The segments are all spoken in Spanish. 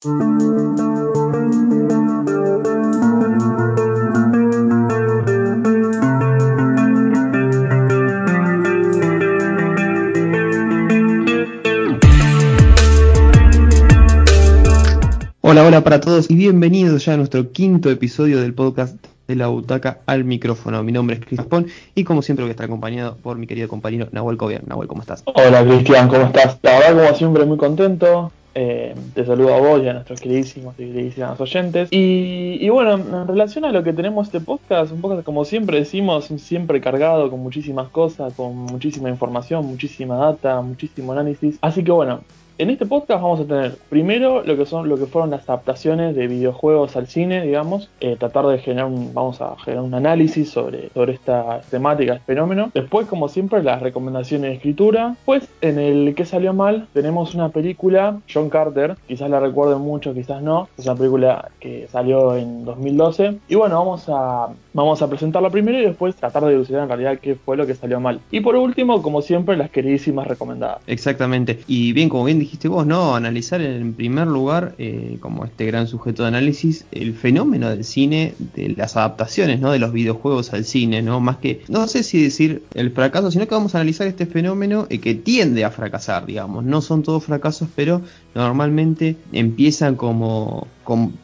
Hola, hola para todos y bienvenidos ya a nuestro quinto episodio del podcast de la butaca al micrófono. Mi nombre es Chris Pon y como siempre voy a estar acompañado por mi querido compañero Nahuel Cobian. Nahuel, ¿cómo estás? Hola Cristian, ¿cómo estás? La verdad, como siempre, muy contento. Eh, te saludo a vos y a nuestros queridísimos y queridísimas oyentes. Y, y, bueno, en relación a lo que tenemos este podcast, un poco como siempre decimos, siempre cargado con muchísimas cosas, con muchísima información, muchísima data, muchísimo análisis. Así que bueno, en este podcast vamos a tener primero lo que son lo que fueron las adaptaciones de videojuegos al cine, digamos, eh, tratar de generar un, vamos a generar un análisis sobre, sobre esta temática, este fenómeno. Después, como siempre, las recomendaciones de escritura. Pues en el que salió mal tenemos una película, John Carter, quizás la recuerden mucho, quizás no. Es una película que salió en 2012. Y bueno, vamos a, vamos a presentarla primero y después tratar de dilucidar en realidad qué fue lo que salió mal. Y por último, como siempre, las queridísimas recomendadas. Exactamente. Y bien, como bien dijiste vos, ¿no? Analizar en primer lugar, eh, como este gran sujeto de análisis, el fenómeno del cine, de las adaptaciones, ¿no? De los videojuegos al cine, ¿no? Más que, no sé si decir el fracaso, sino que vamos a analizar este fenómeno eh, que tiende a fracasar, digamos. No son todos fracasos, pero normalmente empiezan como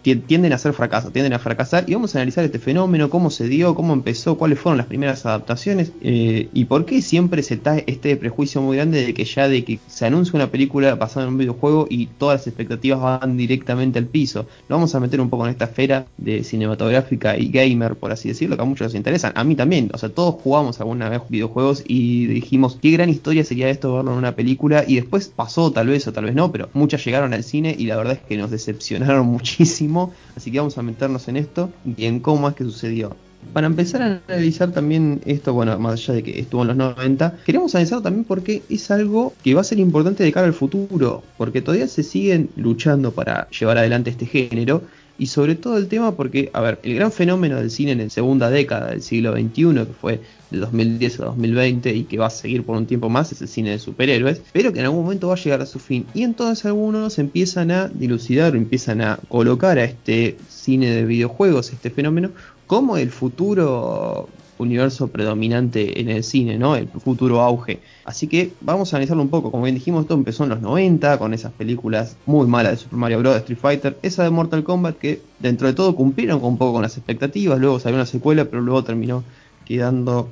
tienden a ser fracasos, tienden a fracasar y vamos a analizar este fenómeno, cómo se dio, cómo empezó, cuáles fueron las primeras adaptaciones eh, y por qué siempre se está este prejuicio muy grande de que ya de que se anuncia una película basada en un videojuego y todas las expectativas van directamente al piso. Lo vamos a meter un poco en esta esfera de cinematográfica y gamer, por así decirlo, que a muchos les interesan. A mí también, o sea, todos jugamos alguna vez videojuegos y dijimos, qué gran historia sería esto verlo en una película y después pasó tal vez o tal vez no, pero muchas llegaron al cine y la verdad es que nos decepcionaron mucho así que vamos a meternos en esto y en cómo es que sucedió. Para empezar a analizar también esto, bueno, más allá de que estuvo en los 90, queremos analizar también porque es algo que va a ser importante de cara al futuro, porque todavía se siguen luchando para llevar adelante este género y sobre todo el tema porque, a ver, el gran fenómeno del cine en la segunda década del siglo XXI, que fue de 2010 a 2020 y que va a seguir por un tiempo más, es el cine de superhéroes, pero que en algún momento va a llegar a su fin. Y entonces algunos empiezan a dilucidar o empiezan a colocar a este cine de videojuegos, este fenómeno, como el futuro universo predominante en el cine, ¿no? El futuro auge. Así que vamos a analizarlo un poco. Como bien dijimos, esto empezó en los 90 con esas películas muy malas de Super Mario Bros. Street Fighter, esa de Mortal Kombat que dentro de todo cumplieron un poco con las expectativas, luego salió una secuela, pero luego terminó quedando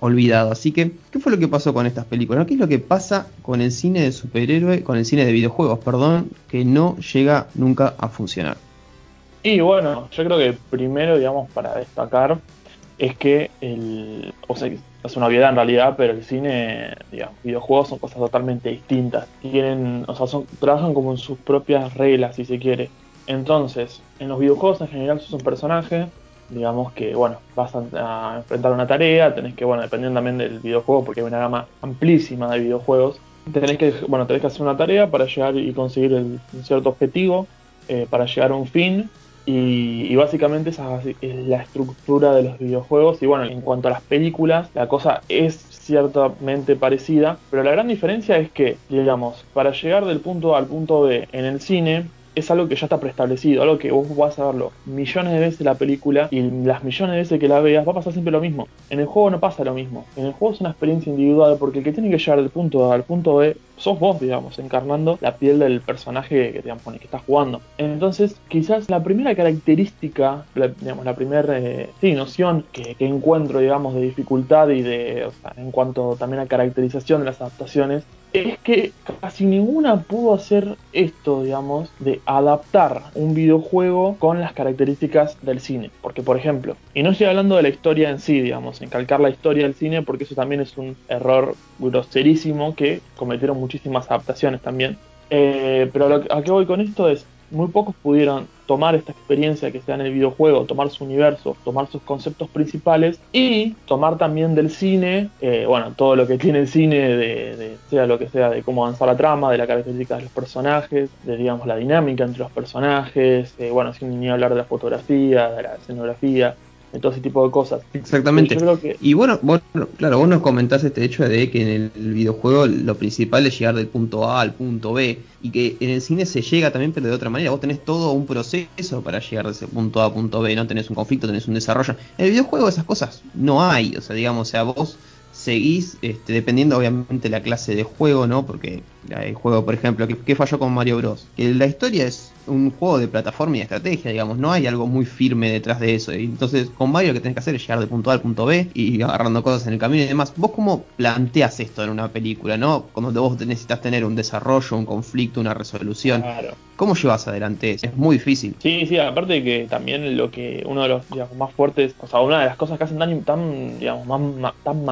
olvidado. Así que, ¿qué fue lo que pasó con estas películas? ¿Qué es lo que pasa con el cine de superhéroe, con el cine de videojuegos, perdón, que no llega nunca a funcionar? Y bueno, yo creo que primero, digamos, para destacar es que el, o sea, es una obviedad en realidad, pero el cine, digamos, videojuegos son cosas totalmente distintas. Tienen, o sea, son, trabajan como en sus propias reglas, si se quiere. Entonces, en los videojuegos en general sos un personaje, digamos que, bueno, vas a, enfrentar una tarea, tenés que, bueno, dependiendo también del videojuego, porque hay una gama amplísima de videojuegos, tenés que, bueno, tenés que hacer una tarea para llegar y conseguir un cierto objetivo, eh, para llegar a un fin, y, básicamente esa es la estructura de los videojuegos. Y bueno, en cuanto a las películas, la cosa es ciertamente parecida, pero la gran diferencia es que, digamos, para llegar del punto A al punto B en el cine, es algo que ya está preestablecido, algo que vos vas a verlo millones de veces la película y las millones de veces que la veas va a pasar siempre lo mismo. En el juego no pasa lo mismo. En el juego es una experiencia individual porque el que tiene que llegar del punto A al punto B sos vos, digamos, encarnando la piel del personaje que, digamos, con el que estás jugando. Entonces, quizás la primera característica, la, digamos, la primera eh, noción que, que, encuentro, digamos, de dificultad y de, o sea, en cuanto también a caracterización de las adaptaciones, es que casi ninguna pudo hacer esto, digamos, de adaptar un videojuego con las características del cine. Porque, por ejemplo, y no estoy hablando de la historia en sí, digamos, encalcar la historia del cine, porque eso también es un error groserísimo que cometieron muchísimas adaptaciones también. Eh, pero a qué voy con esto es, muy pocos pudieron tomar esta experiencia que sea en el videojuego, tomar su universo, tomar sus conceptos principales y tomar también del cine, eh, bueno, todo lo que tiene el cine, de, sea lo que sea, de cómo avanzar la trama, de las características de los personajes, de digamos la dinámica entre los personajes, eh, bueno, sin ni hablar de la fotografía, de la escenografía, de todo ese tipo de cosas. Exactamente. Y bueno, bueno, claro, vos nos comentás este hecho de que en el videojuego lo principal es llegar del punto A al punto B y que en el cine se llega también, pero de otra manera. Vos tenés todo un proceso para llegar de ese punto A a punto B, no tenés un conflicto, tenés un desarrollo. En el videojuego esas cosas no hay, o sea, digamos, o sea, vos seguís, este, dependiendo obviamente la clase de juego, ¿no? Porque el juego, por ejemplo, ¿qué, falló con Mario Bros? Que la historia es un juego de plataforma y de estrategia, digamos, no hay algo muy firme detrás de eso. Y entonces, con Mario lo que tenés que hacer es llegar de punto A al punto B y agarrando cosas en el camino y demás. ¿Vos cómo planteas esto en una película, no? Cuando vos necesitas tener un desarrollo, un conflicto, una resolución. Claro. ¿Cómo llevas adelante eso? Es muy difícil. Sí, sí, aparte de que también lo que uno de los digamos, más fuertes, o sea, una de las cosas que hacen tan, tan digamos, más, tan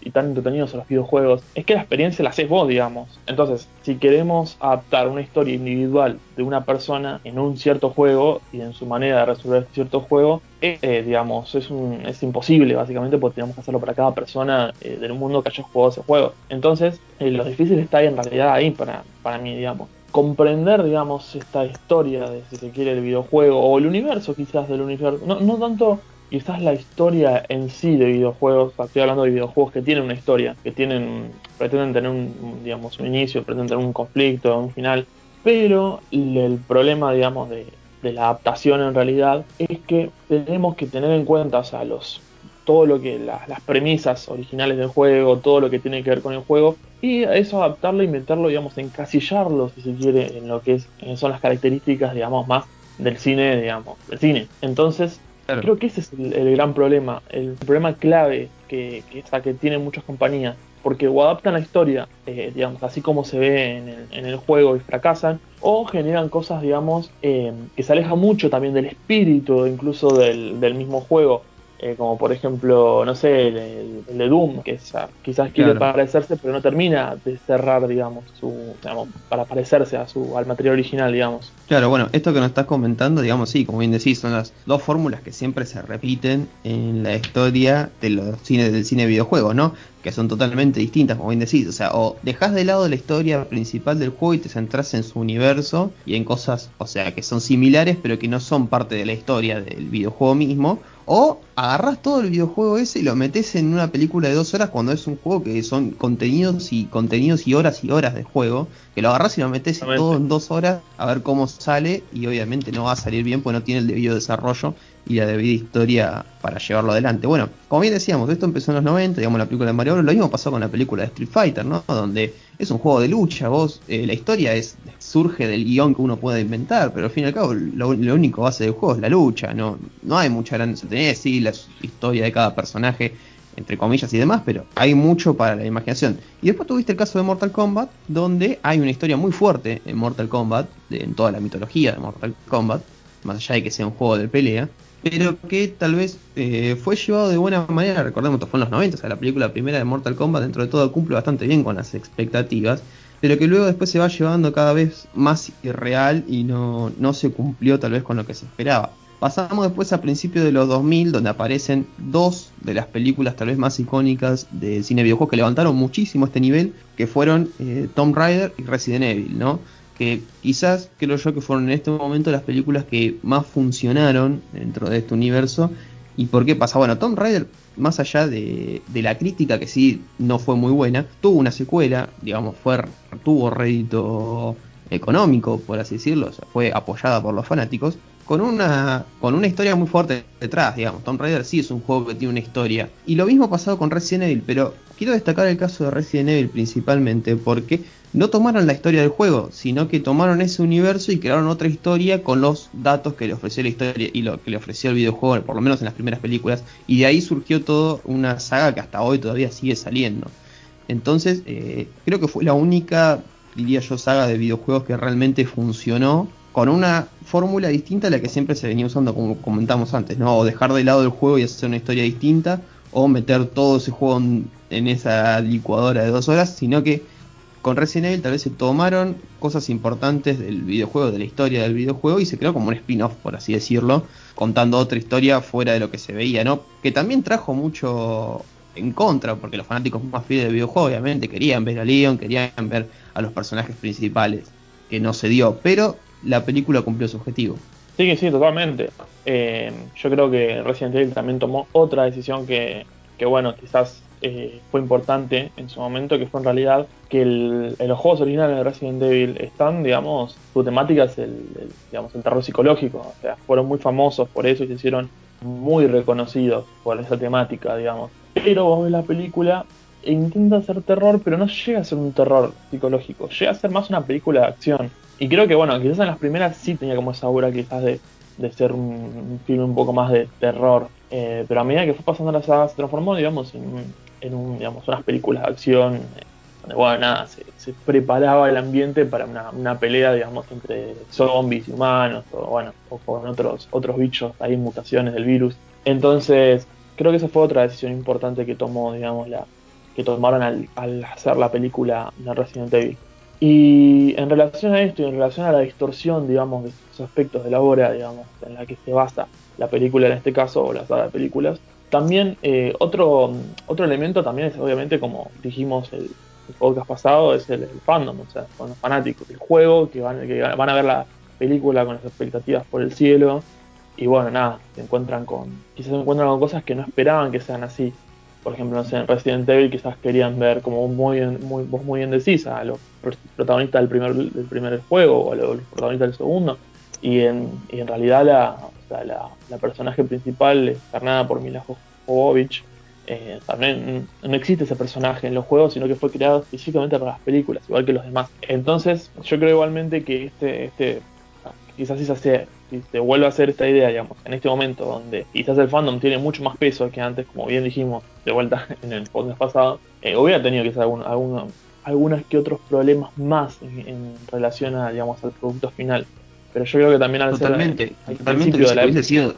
y tan entretenidos a los videojuegos es que la experiencia la haces vos, digamos. Entonces, si queremos adaptar una historia individual de una persona en un cierto juego y en su manera de resolver cierto juego, eh, digamos, es, un, es imposible básicamente porque tenemos que hacerlo para cada persona eh, del mundo que haya jugado ese juego. Entonces, eh, lo difícil está ahí en realidad ahí para, para mí, digamos comprender, digamos, esta historia de, si se quiere, el videojuego o el universo quizás del universo. No, no tanto quizás la historia en sí de videojuegos, estoy hablando de videojuegos que tienen una historia, que tienen, pretenden tener un, digamos, un inicio, pretenden tener un conflicto, un final, pero el problema, digamos, de, de la adaptación en realidad es que tenemos que tener en cuenta, o sea, los todo lo que las premisas originales del juego, todo lo que tiene que ver con el juego, y eso adaptarlo y meterlo, digamos, encasillarlo, si se quiere, en lo que es, son las características, digamos, más del cine, digamos, del cine. Entonces, creo que ese es el, gran problema, el problema clave que, que, que tienen muchas compañías, porque o adaptan la historia, eh, digamos, así como se ve en el, en el, juego y fracasan, o generan cosas, digamos, eh, que se alejan mucho también del espíritu, incluso del, del mismo juego eh, como por ejemplo, no sé, el, de Doom, que quizás quiere parecerse, pero no termina de cerrar, digamos, su, digamos, para parecerse a su, al material original, digamos. Claro, bueno, esto que nos estás comentando, digamos, sí, como bien decís, son las dos fórmulas que siempre se repiten en la historia de los cines del cine videojuegos, ¿no? Que son totalmente distintas, como bien decís, o sea, o dejas de lado la historia principal del juego y te centras en su universo y en cosas, o sea, que son similares, pero que no son parte de la historia del videojuego mismo, o agarras todo el videojuego ese y lo metes en una película de dos horas cuando es un juego que son contenidos y contenidos y horas y horas de juego. Que lo agarras y lo metes todo en dos horas a ver cómo sale y obviamente no va a salir bien porque no tiene el debido desarrollo y la debida historia para llevarlo adelante. Bueno, como bien decíamos, esto empezó en los 90, digamos la película de Mario Bros. Lo mismo pasó con la película de Street Fighter, ¿no? Donde es un juego de lucha, vos, eh, la historia es surge del guion que uno puede inventar, pero al fin y al cabo lo, único base del juego es la lucha, no, no hay mucha gran... Tenés sí la historia de cada personaje, entre comillas y demás, pero hay mucho para la imaginación. Y después tuviste el caso de Mortal Kombat, donde hay una historia muy fuerte en Mortal Kombat, en toda la mitología de Mortal Kombat, más allá de que sea un juego de pelea, pero que tal vez eh, fue llevado de buena manera, recordemos que fue en los 90, o sea, la película primera de Mortal Kombat dentro de todo cumple bastante bien con las expectativas, pero que luego después se va llevando cada vez más irreal y no, no se cumplió tal vez con lo que se esperaba. Pasamos después a principios de los 2000, donde aparecen dos de las películas tal vez más icónicas del cine videojuegos que levantaron muchísimo este nivel, que fueron eh, Tomb Raider y Resident Evil, ¿no? Quizás creo yo que fueron en este momento las películas que más funcionaron dentro de este universo. ¿Y por qué pasa? Bueno, Tomb Raider, más allá de, la crítica, que sí no fue muy buena, tuvo una secuela, digamos, fue, tuvo rédito económico, por así decirlo, fue apoyada por los fanáticos, con una, con una historia muy fuerte detrás, digamos. Tomb Raider sí es un juego que tiene una historia. Y lo mismo ha pasado con Resident Evil, pero quiero destacar el caso de Resident Evil principalmente porque no tomaron la historia del juego, sino que tomaron ese universo y crearon otra historia con los datos que le ofreció la historia y lo que le ofreció el videojuego, por lo menos en las primeras películas. Y de ahí surgió toda una saga que hasta hoy todavía sigue saliendo. Entonces, eh, creo que fue la única, diría yo, saga de videojuegos que realmente funcionó con una fórmula distinta a la que siempre se venía usando, como comentamos antes, ¿no? O dejar de lado el juego y hacer una historia distinta, o meter todo ese juego en, esa licuadora de dos horas, sino que con Resident Evil tal vez se tomaron cosas importantes del videojuego, de la historia del videojuego, y se creó como un spin-off, por así decirlo, contando otra historia fuera de lo que se veía, ¿no? Que también trajo mucho en contra, porque los fanáticos más fieles del videojuego obviamente querían ver a Leon, querían ver a los personajes principales, que no se dio, pero la película cumplió su objetivo. Sí, sí, totalmente. Eh, yo creo que Resident Evil también tomó otra decisión que, que bueno, quizás eh, fue importante en su momento, que fue en realidad que el, en los juegos originales de Resident Evil están, digamos, su temática es el, digamos, el terror psicológico, o sea, fueron muy famosos por eso y se hicieron muy reconocidos por esa temática, digamos. Pero vos ves la película intenta hacer terror, pero no llega a ser un terror psicológico, llega a ser más una película de acción. Y creo que, bueno, quizás en las primeras sí tenía como esa aura quizás de, de ser un, un, un poco más de terror. Eh, pero a medida que fue pasando la saga se transformó, digamos, en, en un, digamos, unas películas de acción eh, donde, bueno, nada, se, se, preparaba el ambiente para una, una, pelea, digamos, entre zombies y humanos, o bueno, o con otros, otros bichos, hay mutaciones del virus. Entonces, creo que esa fue otra decisión importante que tomó, digamos, la, que tomaron al, hacer la película de Resident Evil. Y en relación a esto y en relación a la distorsión, digamos, de esos aspectos de la obra, digamos, en la que se basa la película en este caso, o la saga de películas, también eh, otro, otro elemento también es obviamente, como dijimos el, el podcast pasado, es el, el, fandom, o sea, con los fanáticos del juego, que van, que van a ver la película con las expectativas por el cielo, y bueno, nada, se encuentran con, quizás se encuentran con cosas que no esperaban que sean así. Por ejemplo, no sé, en Resident Evil quizás querían ver como muy, muy, vos muy indecisa a los protagonistas del primer, del primer juego o a los protagonistas del segundo. Y en, y en realidad la, o sea, la, personaje principal, encarnada por Mila Jovovich, eh, también no existe ese personaje en los juegos, sino que fue creado específicamente para las películas, igual que los demás. Entonces, yo creo igualmente que este, este quizás si se, hace, si se vuelve a hacer esta idea, digamos, en este momento donde quizás el fandom tiene mucho más peso que antes, como bien dijimos de vuelta en el podcast pasado, eh, hubiera tenido quizás algún, algún, algunos que otros problemas más en, en, relación a, digamos, al producto final. Pero yo creo que también al totalmente, ser al totalmente de la hubiese sido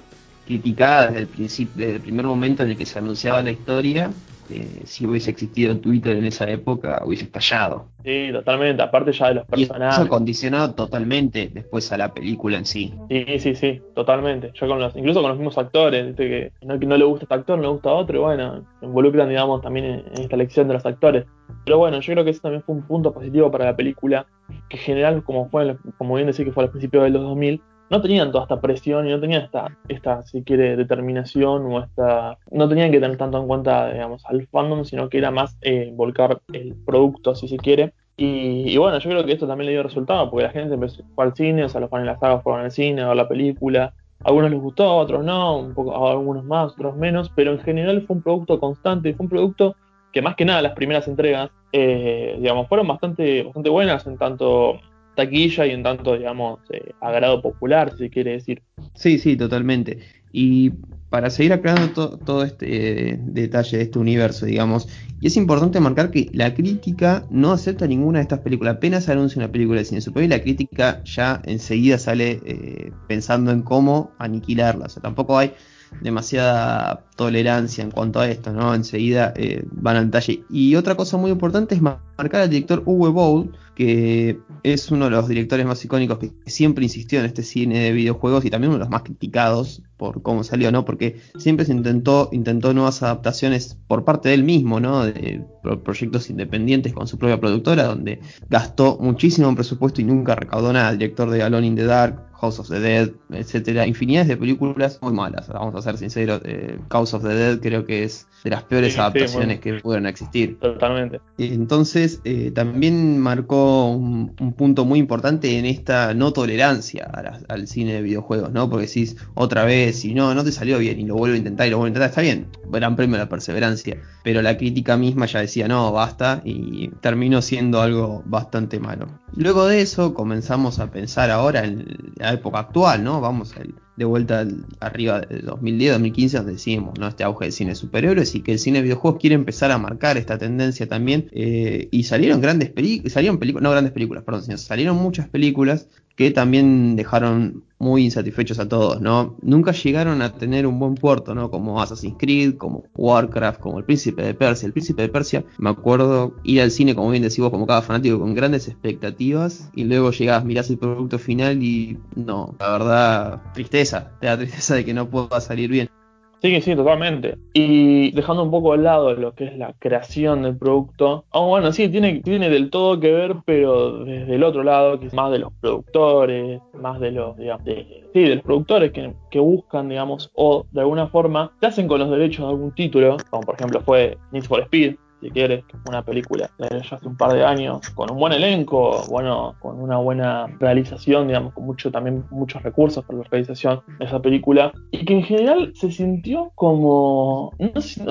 criticada desde el principio, desde el primer momento en el que se anunciaba la historia, eh, si hubiese existido Twitter en esa época, hubiese estallado. Sí, totalmente, aparte ya de los personajes. Y eso condicionado totalmente después a la película en sí. Sí, sí, sí, totalmente. Yo con los, incluso con los mismos actores, ¿viste? que no, que no le gusta este actor, no le gusta otro, y bueno, se involucran, digamos, también en, en, esta elección de los actores. Pero bueno, yo creo que eso también fue un punto positivo para la película, que en general, como fue, como bien decía que fue al principio de los 2000, no tenían toda esta presión y no tenían esta, esta si quiere, determinación o esta... No tenían que tener tanto en cuenta, digamos, al fandom, sino que era más eh, volcar el producto, si se quiere. Y, bueno, yo creo que esto también le dio resultado, porque la gente empezó jugar al cine, o sea, los fans de la saga fueron al cine, a ver la película. A algunos les gustó, a otros no, un poco, a algunos más, otros menos, pero en general fue un producto constante, fue un producto que más que nada las primeras entregas, eh, digamos, fueron bastante, bastante buenas en tanto taquilla y en tanto, digamos, eh, agrado popular, si quiere decir. Sí, sí, totalmente. Y para seguir aclarando to todo este eh, detalle de este universo, digamos, y es importante marcar que la crítica no acepta ninguna de estas películas. Apenas anuncia una película de cine superior y la crítica ya enseguida sale eh, pensando en cómo aniquilarla. O sea, tampoco hay demasiada tolerancia en cuanto a esto, ¿no? Enseguida eh, van al detalle. Y otra cosa muy importante es marcar al director Uwe Boll, que es uno de los directores más icónicos que siempre insistió en este cine de videojuegos y también uno de los más criticados por cómo salió, ¿no? Porque siempre se intentó, intentó nuevas adaptaciones por parte de él mismo, ¿no? De proyectos independientes con su propia productora, donde gastó muchísimo presupuesto y nunca recaudó nada. El director de Alone in the Dark, House of the Dead, etcétera, infinidades de películas muy malas, vamos a ser sinceros. Eh, House of the Dead creo que es de las peores sí, adaptaciones sí, bueno. que pudieron existir. Totalmente. Entonces, eh, también marcó un, un, punto muy importante en esta no tolerancia a la, al cine de videojuegos, ¿no? Porque decís otra vez, si no, no te salió bien y lo vuelvo a intentar y lo vuelvo a intentar, está bien, gran premio de la perseverancia. Pero la crítica misma ya decía, no, basta, y terminó siendo algo bastante malo. Luego de eso comenzamos a pensar ahora en la época actual, ¿no? Vamos al, de vuelta al, arriba de 2010, 2015, donde decimos, ¿no? Este auge del cine superhéroes y que el cine de videojuegos quiere empezar a marcar esta tendencia también. Eh, y salieron grandes películas, salieron películas, no grandes películas, perdón, sino salieron muchas películas que también dejaron muy insatisfechos a todos, ¿no? Nunca llegaron a tener un buen puerto, ¿no? Como Assassin's Creed, como Warcraft, como El Príncipe de Persia. El Príncipe de Persia, me acuerdo ir al cine, como bien decís vos, como cada fanático, con grandes expectativas, y luego llegás, mirás el producto final y no, la verdad, tristeza, te da tristeza de que no pueda salir bien. Sí, sí, totalmente. Y dejando un poco de lado lo que es la creación del producto, bueno, sí, tiene, tiene del todo que ver, pero desde el otro lado, que es más de los productores, más de los, digamos, de, sí, de los productores que, que, buscan, digamos, o de alguna forma se hacen con los derechos de algún título, como por ejemplo fue Need for Speed, si quieres, una película de hace un par de años, con un buen elenco, bueno, con una buena realización, digamos, con mucho también muchos recursos para la realización de esa película, y que en general se sintió como, no sé,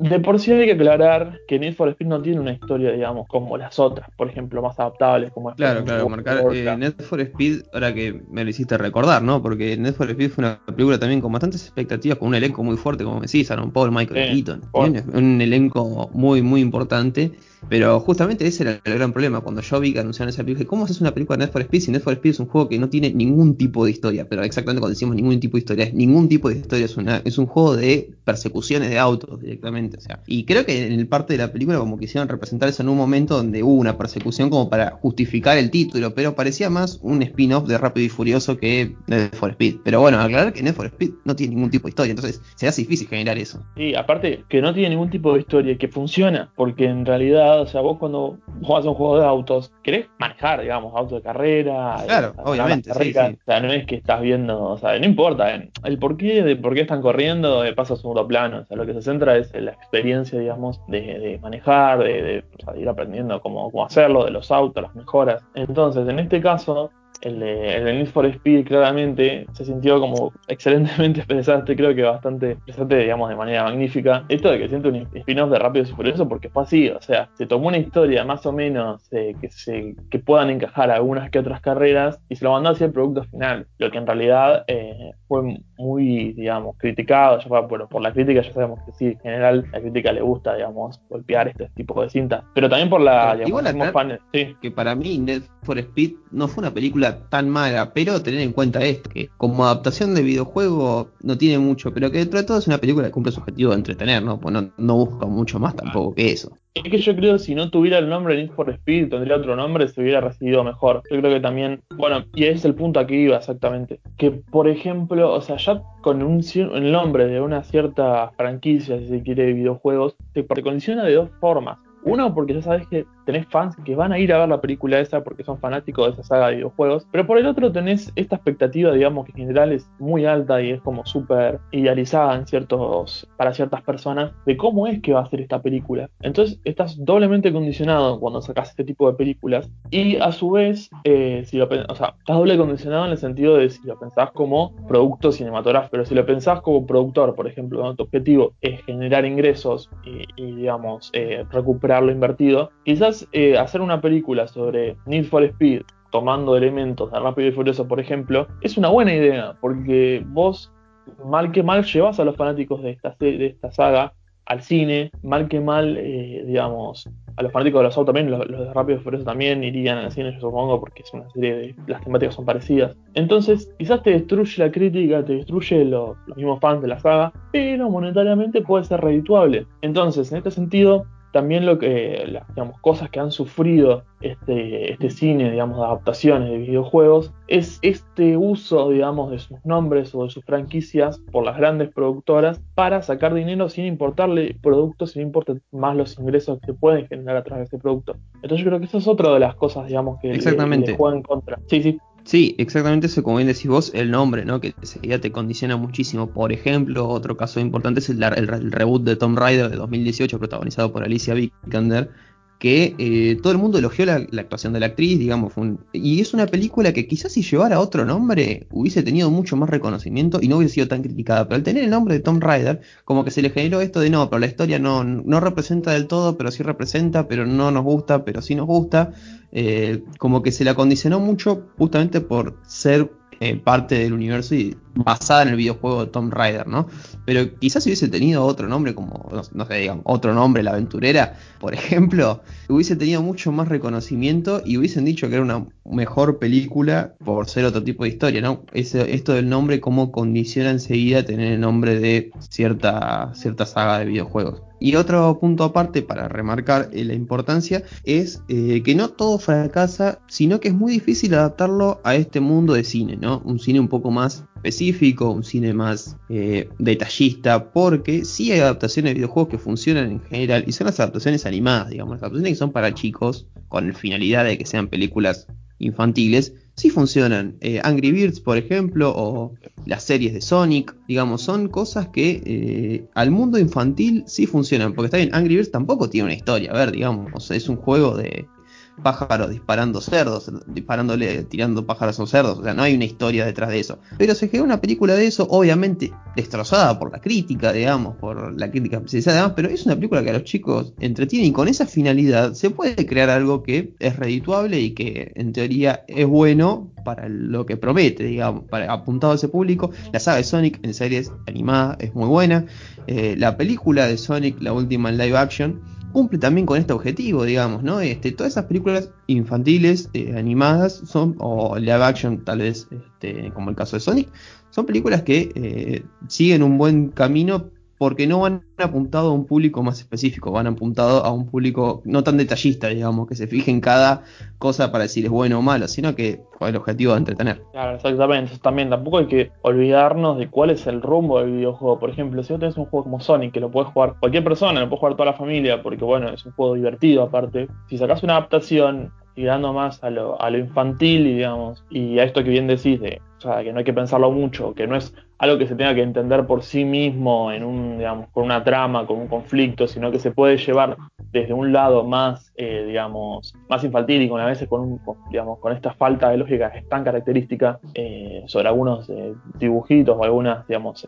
de por sí hay que aclarar que Need for Speed no tiene una historia, digamos, como las otras, por ejemplo, más adaptables como Claro, claro, marcar eh, Need for Speed, ahora que me lo hiciste recordar, ¿no? Porque Need for Speed fue una película también con bastantes expectativas, con un elenco muy fuerte, como decís, Aaron Paul, Michael Keaton. Un elenco muy, muy importante. Pero justamente ese era el gran problema. Cuando yo vi que anunciaron esa película, ¿cómo haces una película de Need for Speed si Need for Speed es un juego que no tiene ningún tipo de historia? Pero exactamente cuando decimos ningún tipo de historia, es ningún tipo de historia, es, una, es un juego de persecuciones de autos directamente. O sea, y creo que en el parte de la película como quisieron representar eso en un momento donde hubo una persecución como para justificar el título, pero parecía más un spin-off de Rápido y Furioso que Need for Speed. Pero bueno, aclarar que Need for Speed no tiene ningún tipo de historia, entonces se hace difícil generar eso. Sí, aparte que no tiene ningún tipo de historia, que funciona, porque en realidad, o sea, vos cuando juegas un juego de autos, querés manejar, digamos, auto de carrera. Claro, obviamente. Sí, O sea, no es que estás viendo, o sea, no importa, eh, el por qué, de por qué están corriendo, de paso a segundo plano. O sea, lo que se centra es en la experiencia, digamos, de, manejar, de, ir aprendiendo cómo, cómo hacerlo, de los autos, las mejoras. Entonces, en este caso, el de, el Need for Speed claramente se sintió como excelentemente pensaste, creo que bastante presente, digamos, de manera magnífica. Esto de que siente un spin-off de Rápidos y Furiosos porque fue así, o sea, se tomó una historia más o menos eh, que, se, que puedan encajar algunas que otras carreras y se lo mandó hacia el producto final, lo que en realidad eh, fue muy, digamos, criticado, ya fue por, por, la crítica, ya sabemos que sí, en general la crítica le gusta, digamos, golpear este tipo de cintas, pero también por la, digamos, sí. que para mí Need for Speed no fue una película tan mala, pero tener en cuenta esto, que como adaptación de videojuego no tiene mucho, pero que dentro de todo es una película que cumple su objetivo de entretener, ¿no? Pues no, busca mucho más tampoco que eso. Es que yo creo que si no tuviera el nombre Need for Speed, tendría otro nombre, se hubiera recibido mejor. Yo creo que también, bueno, y ese es el punto a que iba exactamente. Que por ejemplo, o sea, ya con un, el nombre de una cierta franquicia, si se quiere, de videojuegos, se precondiciona de dos formas. Uno, porque ya sabes que tenés fans que van a ir a ver la película esa porque son fanáticos de esa saga de videojuegos. Pero por el otro tenés esta expectativa, digamos, que en general es muy alta y es como súper idealizada en ciertos, para ciertas personas de cómo es que va a ser esta película. Entonces estás doblemente condicionado cuando sacas este tipo de películas. Y a su vez, eh, si lo o sea, estás doble condicionado en el sentido de si lo pensás como producto cinematográfico, pero si lo pensás como productor, por ejemplo, donde tu objetivo es generar ingresos y, y digamos, eh, recuperar Quizás eh, hacer una película sobre Need for Speed tomando elementos de Rápido y Furioso, por ejemplo, es una buena idea, porque vos, mal que mal, llevas a los fanáticos de esta, de esta saga al cine, mal que mal, eh, digamos, a los fanáticos de los autos también, los, de Rápido y Furioso también irían al cine, yo supongo, porque es una serie de. las temáticas son parecidas. Entonces, quizás te destruye la crítica, te destruye los mismos fans de la saga, pero monetariamente puede ser redituable. Entonces, en este sentido, también lo que, las digamos, cosas que han sufrido este, este cine, digamos, de adaptaciones de videojuegos, es este uso, digamos, de sus nombres o de sus franquicias por las grandes productoras para sacar dinero sin importarle productos, sin importar más los ingresos que pueden generar a través de ese producto. Entonces yo creo que eso es otra de las cosas, digamos, que Exactamente. Le, juegan en contra. Sí, sí. Sí, exactamente eso, como bien decís vos, el nombre, ¿no? Que ya te condiciona muchísimo. Por ejemplo, otro caso importante es el, el, reboot de Tomb Raider de 2018, protagonizado por Alicia Vikander, que eh, todo el mundo elogió la, actuación de la actriz, digamos, y es una película que quizás si llevara otro nombre hubiese tenido mucho más reconocimiento y no hubiese sido tan criticada, pero al tener el nombre de Tom Rider, como que se le generó esto de no, pero la historia no, no representa del todo, pero sí representa, pero no nos gusta, pero sí nos gusta, eh, como que se la condicionó mucho justamente por ser eh, parte del universo y basada en el videojuego de Tomb Raider, ¿no? Pero quizás si hubiese tenido otro nombre, como, no, sé, digamos, otro nombre, La Aventurera, por ejemplo, hubiese tenido mucho más reconocimiento y hubiesen dicho que era una mejor película por ser otro tipo de historia, ¿no? esto del nombre, cómo condiciona enseguida tener el nombre de cierta, cierta saga de videojuegos. Y otro punto aparte para remarcar eh, la importancia es eh, que no todo fracasa, sino que es muy difícil adaptarlo a este mundo de cine, ¿no? Un cine un poco más específico, un cine más eh, detallista, porque sí hay adaptaciones de videojuegos que funcionan en general y son las adaptaciones animadas, digamos, las adaptaciones que son para chicos, con finalidad de que sean películas infantiles, sí funcionan. Eh, Angry Birds, por ejemplo, o las series de Sonic, digamos, son cosas que eh, al mundo infantil sí funcionan. Porque está bien, Angry Birds tampoco tiene una historia, a ver, digamos, es un juego de, pájaros disparando cerdos, disparándole, tirando pájaros a cerdos, o sea, no hay una historia detrás de eso. Pero se creó una película de eso, obviamente destrozada por la crítica, digamos, por la crítica especializada, además, pero es una película que a los chicos entretiene y con esa finalidad se puede crear algo que es redituable y que en teoría es bueno para lo que promete, digamos, para apuntado a ese público. La saga de Sonic en series animada es muy buena. Eh, la película de Sonic, la última en live action, cumple también con este objetivo, digamos, ¿no? Este, todas esas películas infantiles, eh, animadas, son, o live action tal vez, este, como el caso de Sonic, son películas que eh, siguen un buen camino porque no van apuntado a un público más específico, van apuntado a un público no tan detallista, digamos, que se fije en cada cosa para decir es bueno o malo, sino que el objetivo de entretener. Claro, exactamente. También tampoco hay que olvidarnos de cuál es el rumbo del videojuego. Por ejemplo, si vos tenés un juego como Sonic, que lo puede jugar cualquier persona, lo puede jugar toda la familia, porque bueno, es un juego divertido aparte. Si sacás una adaptación tirando más a lo, a lo infantil, digamos, y a esto que bien decís de, o sea, que no hay que pensarlo mucho, que no es algo que se tenga que entender por sí mismo en un, digamos, con una trama, con un conflicto, sino que se puede llevar desde un lado más, eh, digamos, más infantil y con a veces con, un, digamos, con esta falta de lógica que es tan característica eh, sobre algunos eh, dibujitos o algunas, digamos,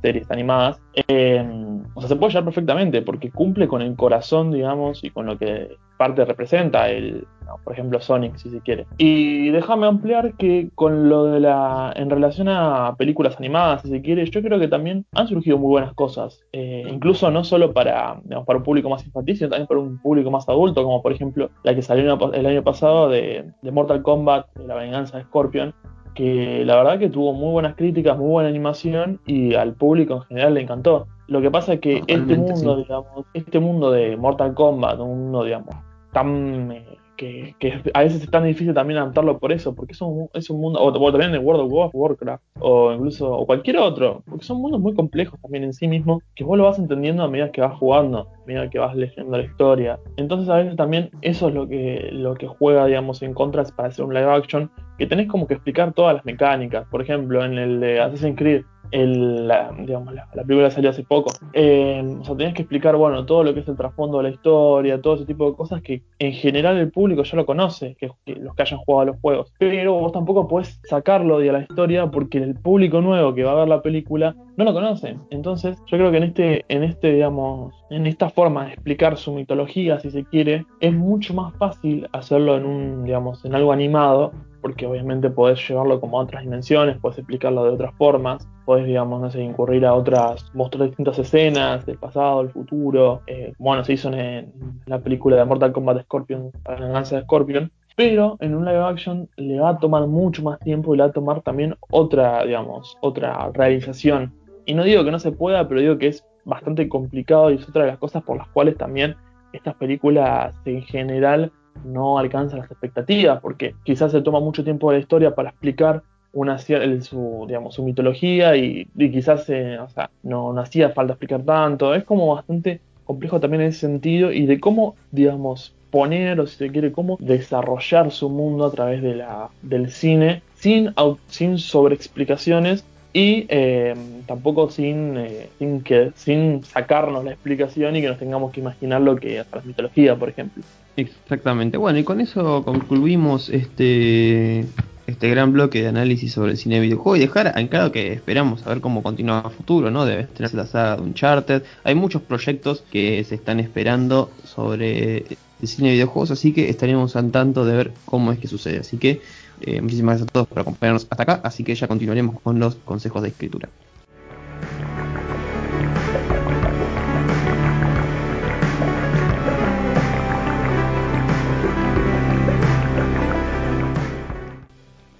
series animadas, o sea, se puede llevar perfectamente porque cumple con el corazón, digamos, y con lo que parte representa el, por ejemplo, Sonic, si se quiere. Y déjame ampliar que con lo de la, en relación a películas animadas, si se quiere, yo creo que también han surgido muy buenas cosas, eh, incluso no solo para, para un público más infantil, sino también para un público más adulto, como por ejemplo la que salió el año pasado de, Mortal Kombat, de la venganza de Scorpion, que la verdad que tuvo muy buenas críticas, muy buena animación y al público en general le encantó. Lo que pasa es que este mundo, digamos, este mundo de Mortal Kombat, un mundo, digamos, tan eh, que, a veces es tan difícil también adaptarlo por eso, porque es un, es un mundo, o, también en World of Warcraft, o incluso, o cualquier otro, porque son mundos muy complejos también en sí mismos, que vos lo vas entendiendo a medida que vas jugando, a medida que vas leyendo la historia. Entonces a veces también eso es lo que, lo que juega, digamos, en contra para hacer un live action, que tenés como que explicar todas las mecánicas. Por ejemplo, en el de Assassin's Creed, el, la, digamos, la, película salió hace poco. Eh, o sea, tenías que explicar, bueno, todo lo que es el trasfondo de la historia, todo ese tipo de cosas que en general el público ya lo conoce, que, los que hayan jugado a los juegos. Pero vos tampoco podés sacarlo de la historia porque el público nuevo que va a ver la película no lo conoce. Entonces, yo creo que en este, en este, digamos, en esta forma de explicar su mitología, si se quiere, es mucho más fácil hacerlo en un, digamos, en algo animado porque obviamente podés llevarlo como a otras dimensiones, podés explicarlo de otras formas, podés, digamos, no sé, incurrir a otras, mostrar distintas escenas del pasado, del futuro. Eh, bueno, se hizo en, la película de Mortal Kombat Scorpion, la venganza de Scorpion, pero en un live action le va a tomar mucho más tiempo y le va a tomar también otra, digamos, otra realización. Y no digo que no se pueda, pero digo que es bastante complicado y es otra de las cosas por las cuales también estas películas en general no alcanza las expectativas, porque quizás se toma mucho tiempo de la historia para explicar una, su, digamos, su mitología y, quizás eh, no, no hacía falta explicar tanto. Es como bastante complejo también en ese sentido y de cómo, digamos, poner o si se quiere, cómo desarrollar su mundo a través de la, del cine sin, sin sobreexplicaciones y eh, tampoco sin, eh, sin, que, sin sacarnos la explicación y que nos tengamos que imaginar lo que es la mitología, por ejemplo. Exactamente. Bueno, y con eso concluimos este este gran bloque de análisis sobre el cine de videojuego y dejar en claro que esperamos a ver cómo continúa a futuro, ¿no? Debe tener la saga de Uncharted. Hay muchos proyectos que se están esperando sobre el cine de videojuegos, así que estaremos al tanto de ver cómo es que sucede. Así que eh, muchísimas gracias a todos por acompañarnos hasta acá, así que ya continuaremos con los consejos de escritura.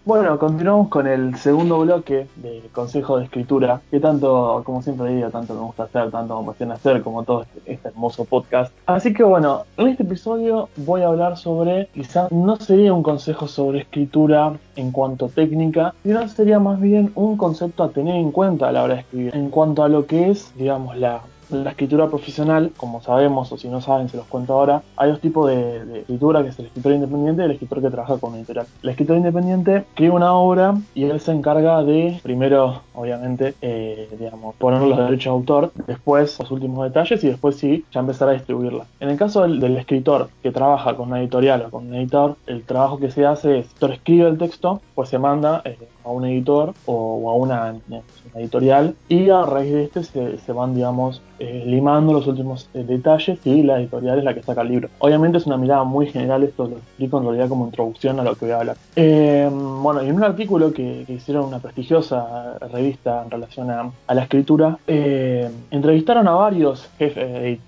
Bueno, continuamos con el segundo bloque de consejo de escritura, que tanto, como siempre digo, tanto me gusta hacer, tanto me apasiona hacer, como todo este, este, hermoso podcast. Así que bueno, en este episodio voy a hablar sobre, quizás no sería un consejo sobre escritura en cuanto técnica, sino sería más bien un concepto a tener en cuenta a la hora de escribir, en cuanto a lo que es, digamos, la la escritura profesional, como sabemos, o si no saben, se los cuento ahora, hay dos tipos de, escritura, que es el escritor independiente y el escritor que trabaja con una editorial. El escritor independiente escribe una obra y él se encarga de, primero, obviamente, eh, digamos, poner los derechos de autor, después los últimos detalles y después sí, ya empezar a distribuirla. En el caso del, escritor que trabaja con una editorial o con un editor, el trabajo que se hace es, el escribe el texto, pues se manda eh, a un editor o, a una, editorial y a raíz de este se, van, digamos, eh, limando los últimos eh, detalles y la editorial es la que saca el libro. Obviamente es una mirada muy general, esto lo explico en realidad como introducción a lo que voy a hablar. Eh, bueno, y en un artículo que, hicieron una prestigiosa revista en relación a, la escritura, entrevistaron a varios jefes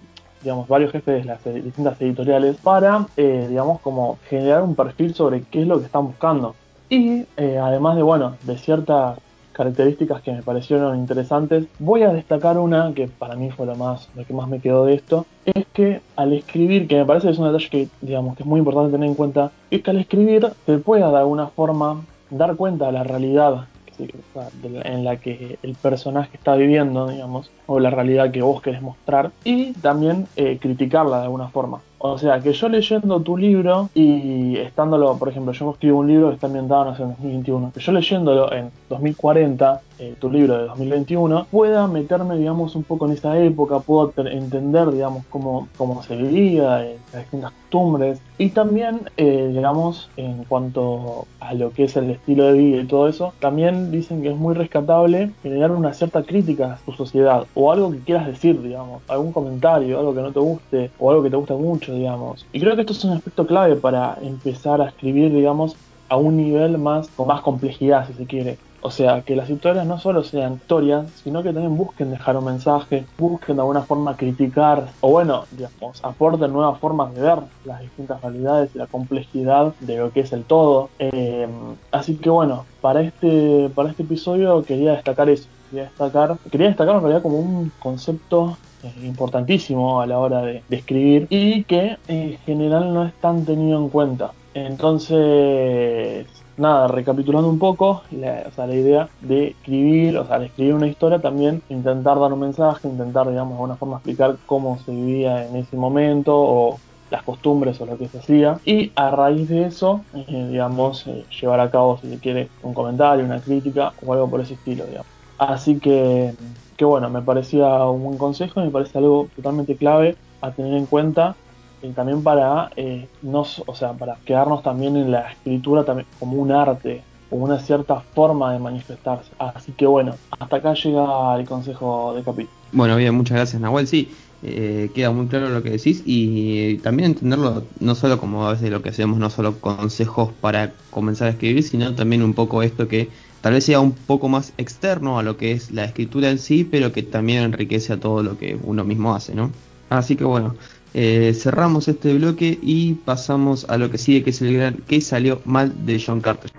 digamos, varios jefes de las distintas editoriales para, digamos, como generar un perfil sobre qué es lo que están buscando. Y eh, además de, bueno, de ciertas características que me parecieron interesantes, voy a destacar una que para mí fue lo más, lo que más me quedó de esto, es que al escribir, que me parece que es un detalle que digamos que es muy importante tener en cuenta, es que al escribir se pueda de alguna forma dar cuenta de la realidad en la que el personaje está viviendo, digamos, o la realidad que vos querés mostrar, y también eh, criticarla de alguna forma. O sea, que yo leyendo tu libro y estándolo, por ejemplo, yo escribo un libro que está ambientado en 2021, que yo leyéndolo en 2040, eh, tu libro de 2021, pueda meterme, digamos, un poco en esa época, puedo entender, digamos, cómo, cómo se vivía, eh, las distintas costumbres, y también, eh, digamos, en cuanto a lo que es el estilo de vida y todo eso, también dicen que es muy rescatable generar una cierta crítica a tu sociedad, o algo que quieras decir, digamos, algún comentario, algo que no te guste, o algo que te gusta mucho, digamos. Y creo que esto es un aspecto clave para empezar a escribir, digamos, a un nivel más, con más complejidad, si se quiere. O sea, que las historias no solo sean historias, sino que también busquen dejar un mensaje, busquen de alguna forma criticar, o bueno, digamos, aporten nuevas formas de ver las distintas realidades y la complejidad de lo que es el todo. Eh, así que bueno, para este, para este episodio quería destacar eso. Quería destacar, quería destacar en realidad como un concepto importantísimo a la hora de, escribir y que en general no es tan tenido en cuenta. Entonces, nada, recapitulando un poco, la, la idea de escribir, o sea, de escribir una historia también, intentar dar un mensaje, intentar, digamos, de alguna forma explicar cómo se vivía en ese momento o las costumbres o lo que se hacía y a raíz de eso, eh, digamos, eh, llevar a cabo, si se quiere, un comentario, una crítica o algo por ese estilo, digamos. Así que que bueno, me parecía un buen consejo, me parece algo totalmente clave a tener en cuenta y también para eh, o sea, para quedarnos también en la escritura también como un arte, como una cierta forma de manifestarse. Así que bueno, hasta acá llega el consejo de capítulo. Bueno, bien, muchas gracias Nahuel. Sí, eh, queda muy claro lo que decís y también entenderlo no solo como a veces lo que hacemos, no solo consejos para comenzar a escribir, sino también un poco esto que tal vez sea un poco más externo a lo que es la escritura en sí, pero que también enriquece a todo lo que uno mismo hace, ¿no? Así que bueno, eh, cerramos este bloque y pasamos a lo que sigue, que es el gran que salió mal de John Carter.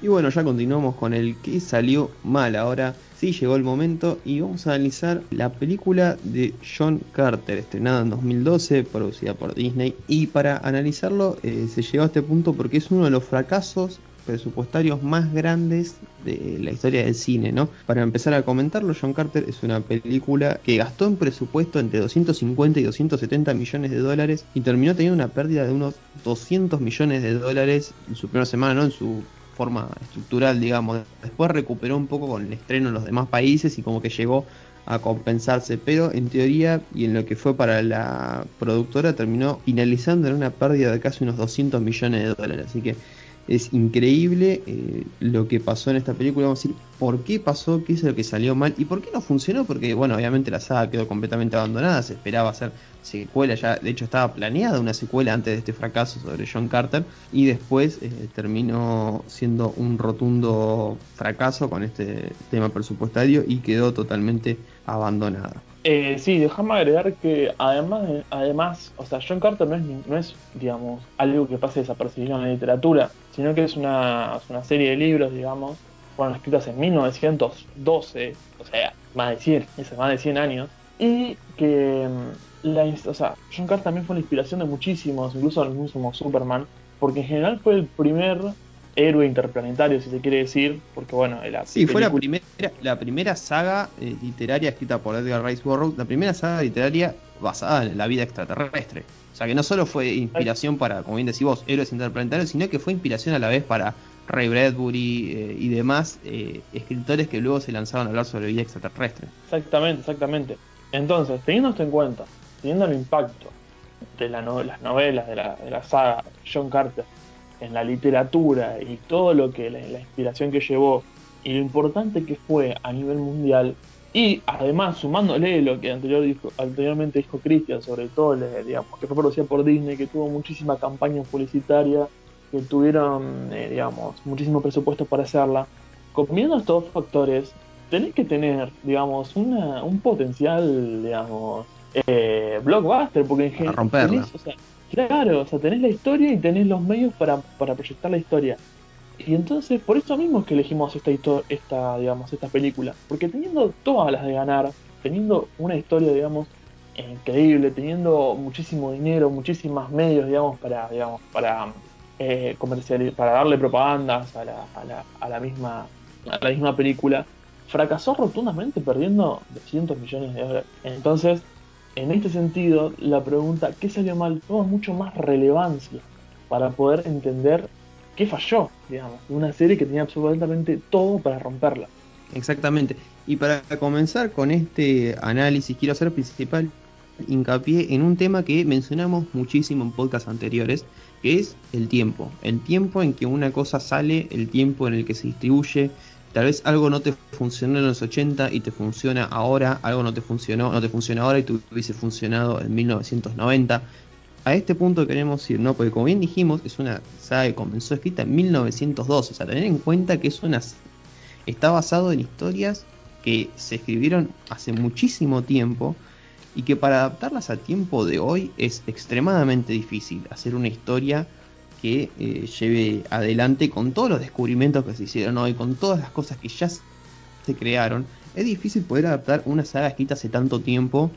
Y bueno, ya continuamos con el que salió mal. Ahora sí llegó el momento y vamos a analizar la película de John Carter, estrenada en 2012, producida por Disney. Y para analizarlo eh, se llegó a este punto porque es uno de los fracasos presupuestarios más grandes de la historia del cine, ¿no? Para empezar a comentarlo, John Carter es una película que gastó en presupuesto entre 250 y 270 millones de dólares y terminó teniendo una pérdida de unos 200 millones de dólares en su primera semana, ¿no? En su forma estructural, digamos. Después recuperó un poco con el estreno en los demás países y como que llegó a compensarse, pero en teoría y en lo que fue para la productora terminó finalizando en una pérdida de casi unos 200 millones de dólares. Así que es increíble eh, lo que pasó en esta película. Vamos a ir por qué pasó, qué es lo que salió mal y por qué no funcionó, porque bueno, obviamente la saga quedó completamente abandonada, se esperaba hacer secuela, ya de hecho estaba planeada una secuela antes de este fracaso sobre John Carter. Y después eh, terminó siendo un rotundo fracaso con este tema presupuestario y quedó totalmente abandonada. Eh, sí, déjame agregar que además, además, o sea, John Carter no es, no es, digamos, algo que pase desapercibido en la literatura, sino que es una, una serie de libros, digamos, fueron escritas en 1912, o sea, más de 100, más de 100 años, y que mm, la, o sea, John Carter también fue la inspiración de muchísimos, incluso algunos como Superman, porque en general fue el primer héroe interplanetario, si se quiere decir, porque bueno, la sí, fue la primera, la primera saga eh, literaria escrita por Edgar Rice Burroughs, la primera saga literaria basada en la vida extraterrestre. O sea, que no solo fue inspiración para, como bien decís vos, héroes interplanetarios, sino que fue inspiración a la vez para Ray Bradbury eh, y demás eh, escritores que luego se lanzaron a hablar sobre vida extraterrestre. Exactamente, exactamente. Entonces, teniendo esto en cuenta, teniendo el impacto de las novelas de la, de la saga John Carter en la literatura y todo lo que la, inspiración que llevó y lo importante que fue a nivel mundial y además sumándole lo que anterior dijo, anteriormente dijo Christian sobre todo digamos que fue producida por Disney que tuvo muchísima campaña publicitaria que tuvieron eh, digamos muchísimo presupuesto para hacerla. Combinando estos factores tenés que tener digamos una, un potencial digamos eh, blockbuster porque en general Claro, o sea, tenés la historia y tenés los medios para, para proyectar la historia. Y entonces, por eso mismo es que elegimos esta, esta, digamos, esta película. Porque teniendo todas las de ganar, teniendo una historia, digamos, increíble, teniendo muchísimo dinero, muchísimos medios, digamos, para, digamos, para eh, para darle propagandas a la, a la, a la misma, a la misma película, fracasó rotundamente perdiendo 200 millones de dólares. Entonces, en este sentido, la pregunta ¿qué salió mal? toma mucho más relevancia para poder entender qué falló, digamos, una serie que tenía absolutamente todo para romperla. Exactamente. Y para comenzar con este análisis, quiero hacer principal hincapié en un tema que mencionamos muchísimo en podcasts anteriores, que es el tiempo. El tiempo en que una cosa sale, el tiempo en el que se distribuye, Tal vez algo no te funcionó en los 80 y te funciona ahora, algo no te funcionó, no te funciona ahora y te hubiese funcionado en 1990. A este punto queremos ir, ¿no? Porque como bien dijimos, es una saga que comenzó escrita en 1912, o sea, tener en cuenta que es una está basado en historias que se escribieron hace muchísimo tiempo y que para adaptarlas al tiempo de hoy es extremadamente difícil hacer una historia que eh, lleve adelante con todos los descubrimientos que se hicieron hoy, con todas las cosas que ya se crearon. Es difícil poder adaptar una saga escrita hace tanto tiempo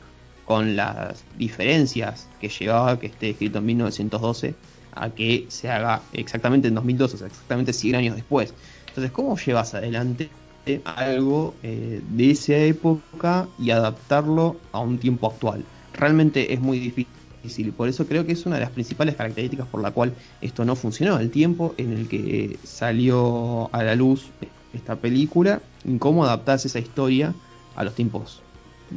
con las diferencias que llevaba que esté escrito en 1912 a que se haga exactamente en 2012, o sea, exactamente 100 años después. Entonces, ¿cómo llevas adelante algo eh, de esa época y adaptarlo a un tiempo actual? Realmente es muy difícil y por eso creo que es una de las principales características por la cual esto no funcionó. El tiempo en el que salió a la luz esta película y cómo adaptarse esa historia a los tiempos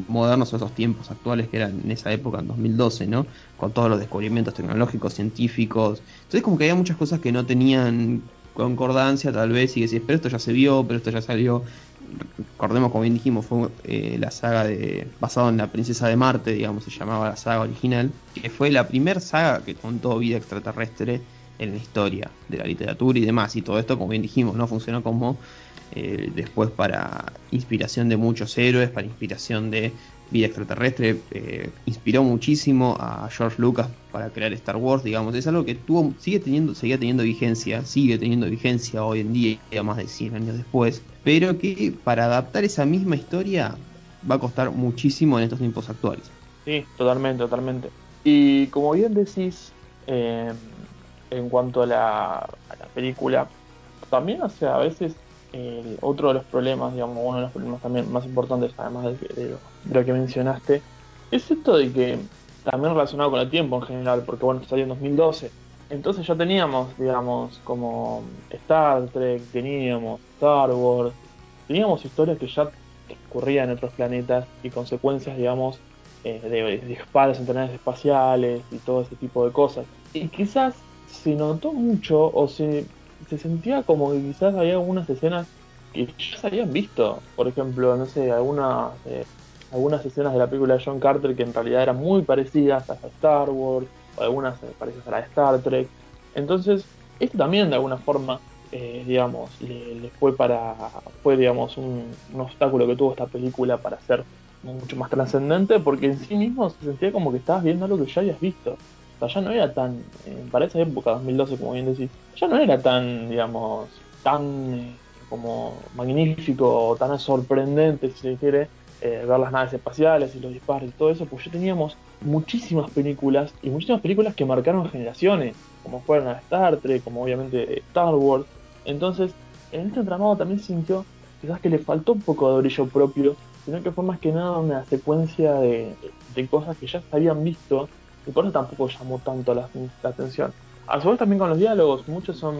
modernos o esos tiempos actuales que eran en esa época, en 2012, ¿no? Con todos los descubrimientos tecnológicos, científicos. Entonces como que había muchas cosas que no tenían concordancia tal vez y decís, pero esto ya se vio, pero esto ya salió recordemos como bien dijimos, fue eh, la saga de basado en la princesa de Marte, digamos, se llamaba la saga original, que fue la primera saga que contó vida extraterrestre en la historia de la literatura y demás, y todo esto, como bien dijimos, no funcionó como eh, después para inspiración de muchos héroes, para inspiración de vida extraterrestre, eh, inspiró muchísimo a George Lucas para crear Star Wars, digamos, es algo que tuvo, sigue teniendo, seguía teniendo vigencia, sigue teniendo vigencia hoy en día, más de 100 años después, pero que para adaptar esa misma historia va a costar muchísimo en estos tiempos actuales. Sí, totalmente, totalmente. Y como bien decís, eh, en cuanto a la, a la película, también, o sea, a veces otro de los problemas, digamos, uno de los problemas también más importantes, además de, lo, que mencionaste, es esto de que también relacionado con el tiempo en general, porque bueno, salió en 2012, entonces ya teníamos, digamos, como Star Trek, teníamos Star Wars, teníamos historias que ya ocurrían en otros planetas y consecuencias, digamos, eh, de, disparos en espaciales y todo ese tipo de cosas. Y quizás se notó mucho o se se sentía como que quizás había algunas escenas que ya se habían visto. Por ejemplo, no sé, algunas, eh, algunas escenas de la película de John Carter que en realidad eran muy parecidas a Star Wars, o algunas parecidas a la de Star Trek. Entonces, esto también de alguna forma, eh, digamos, le, fue para, fue digamos, un, obstáculo que tuvo esta película para ser mucho más trascendente, porque en sí mismo se sentía como que estabas viendo algo que ya habías visto. Sea, ya no era tan, para esa época, 2012, como bien decís, ya no era tan, digamos, tan como magnífico o tan sorprendente, si se quiere, eh, ver las naves espaciales y los disparos y todo eso, pues ya teníamos muchísimas películas y muchísimas películas que marcaron generaciones, como fueron Star Trek, como obviamente Star Wars. Entonces, en este entramado también sintió quizás que le faltó un poco de brillo propio, sino que fue más que nada una secuencia de, cosas que ya se habían visto y por eso tampoco llamó tanto la atención. A su vez también con los diálogos, muchos son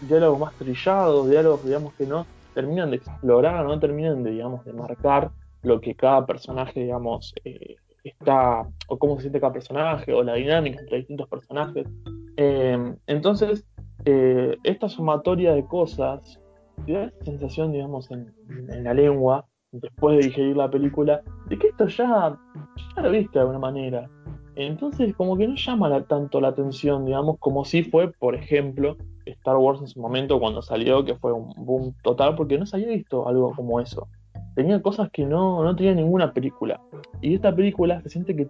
diálogos más trillados, diálogos digamos que no terminan de explorar, no terminan de digamos de marcar lo que cada personaje digamos eh, está o cómo se siente cada personaje o la dinámica entre distintos personajes. Eh, entonces eh, esta sumatoria de cosas da esa sensación digamos en, la lengua después de digerir la película de que esto ya, ya lo viste de alguna manera entonces, como que no llama tanto la atención, digamos, como si fue, por ejemplo, Star Wars en su momento cuando salió, que fue un boom total, porque no se había visto algo como eso. Tenía cosas que no, no tenía ninguna película. Y esta película se siente que,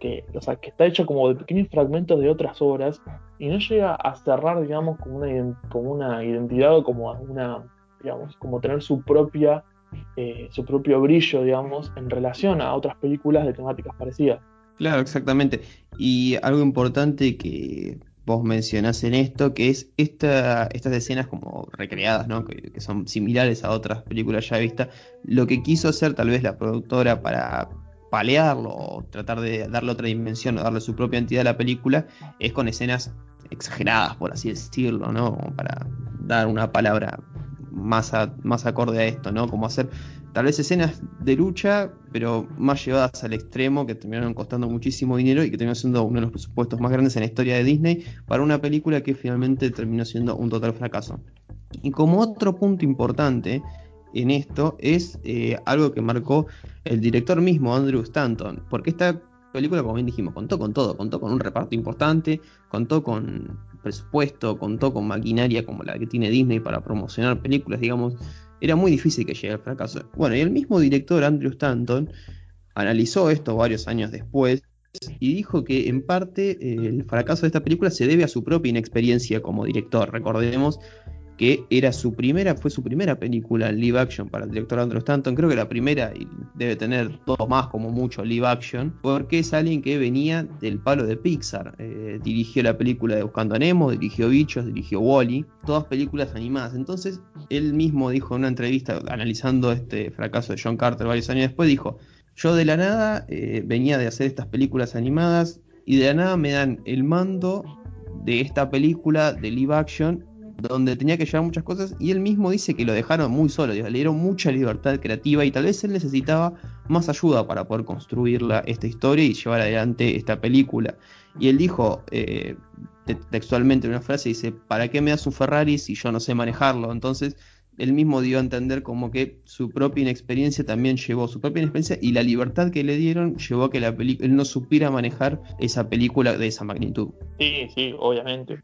que, o sea, que está hecha como de pequeños fragmentos de otras obras y no llega a cerrar, digamos, como una, como una identidad o como una, digamos, como tener su propia, eh, su propio brillo, digamos, en relación a otras películas de temáticas parecidas. Claro, exactamente. Y algo importante que vos mencionás en esto, que es esta, estas escenas como recreadas, ¿no? Que, son similares a otras películas ya vistas, lo que quiso hacer tal vez la productora para palearlo o tratar de darle otra dimensión o darle su propia entidad a la película, es con escenas exageradas, por así decirlo, ¿no? para dar una palabra más, más acorde a esto, ¿no? Como hacer tal vez escenas de lucha, pero más llevadas al extremo, que terminaron costando muchísimo dinero y que terminó siendo uno de los presupuestos más grandes en la historia de Disney para una película que finalmente terminó siendo un total fracaso. Y como otro punto importante en esto es eh, algo que marcó el director mismo, Andrew Stanton, porque esta película, como bien dijimos, contó con todo, contó con un reparto importante, contó con presupuesto, contó con maquinaria como la que tiene Disney para promocionar películas, digamos, era muy difícil que llegue al fracaso. Bueno, y el mismo director, Andrew Stanton, analizó esto varios años después y dijo que en parte eh, el fracaso de esta película se debe a su propia inexperiencia como director. Recordemos que era su primera, fue su primera película en live action para el director Andrew Stanton, creo que la primera y debe tener dos más como mucho live action, porque es alguien que venía del palo de Pixar, eh, dirigió la película de Buscando a Nemo, dirigió Bichos, dirigió Wally, todas películas animadas, entonces él mismo dijo en una entrevista analizando este fracaso de John Carter varios años después, dijo, yo de la nada eh, venía de hacer estas películas animadas y de la nada me dan el mando de esta película de live action donde tenía que llevar muchas cosas y él mismo dice que lo dejaron muy solo, le dieron mucha libertad creativa y tal vez él necesitaba más ayuda para poder construir esta historia y llevar adelante esta película. Y él dijo eh, textualmente en una frase, dice, ¿para qué me das un Ferrari si yo no sé manejarlo? Entonces él mismo dio a entender como que su propia inexperiencia también llevó, su propia inexperiencia y la libertad que le dieron llevó a que la él no supiera manejar esa película de esa magnitud. Sí, sí, obviamente.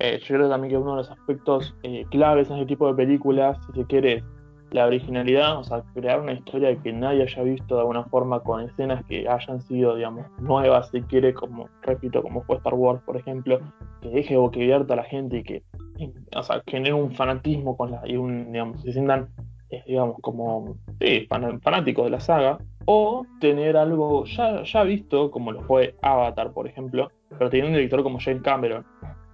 Eh, yo creo también que uno de los aspectos eh, claves en este tipo de películas, si se quiere, la originalidad, o sea, crear una historia que nadie haya visto de alguna forma con escenas que hayan sido, digamos, nuevas, si quiere, como, repito, como fue Star Wars, por ejemplo, que deje boquiabierta a la gente y que, o sea, genere un fanatismo con la, y un, digamos, se sientan, eh, digamos, como, sí, fanáticos de la saga, o tener algo ya, ya visto, como lo fue Avatar, por ejemplo, pero teniendo un director como James Cameron,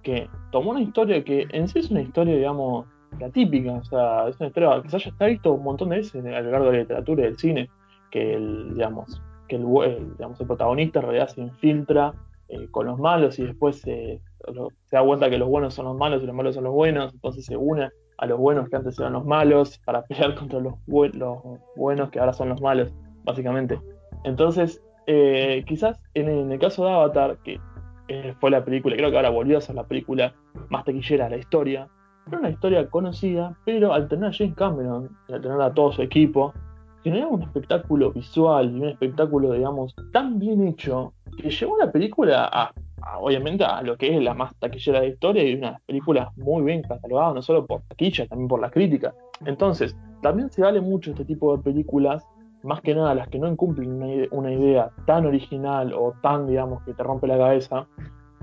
que tomó una historia que en sí es una historia, digamos, la típica, o sea, es una historia que se haya visto un montón de veces a lo largo de la literatura y del cine, que el, digamos, que el, digamos, el protagonista en realidad se infiltra eh, con los malos y después se, se da cuenta que los buenos son los malos y los malos son los buenos, entonces se une a los buenos que antes eran los malos para pelear contra los, buenos que ahora son los malos, básicamente. Entonces, eh, quizás en, el caso de Avatar, que eh, fue la película, creo que ahora volvió a ser la película más taquillera de la historia. era una historia conocida, pero al tener a James Cameron, al tener a todo su equipo, generaba un espectáculo visual y un espectáculo, digamos, tan bien hecho que llevó la película a, obviamente, a lo que es la más taquillera de historia y una película muy bien catalogada, no solo por taquilla, también por la crítica. Entonces, también se vale mucho este tipo de películas, más que nada las que no incumplen una idea tan original o tan, digamos, que te rompe la cabeza,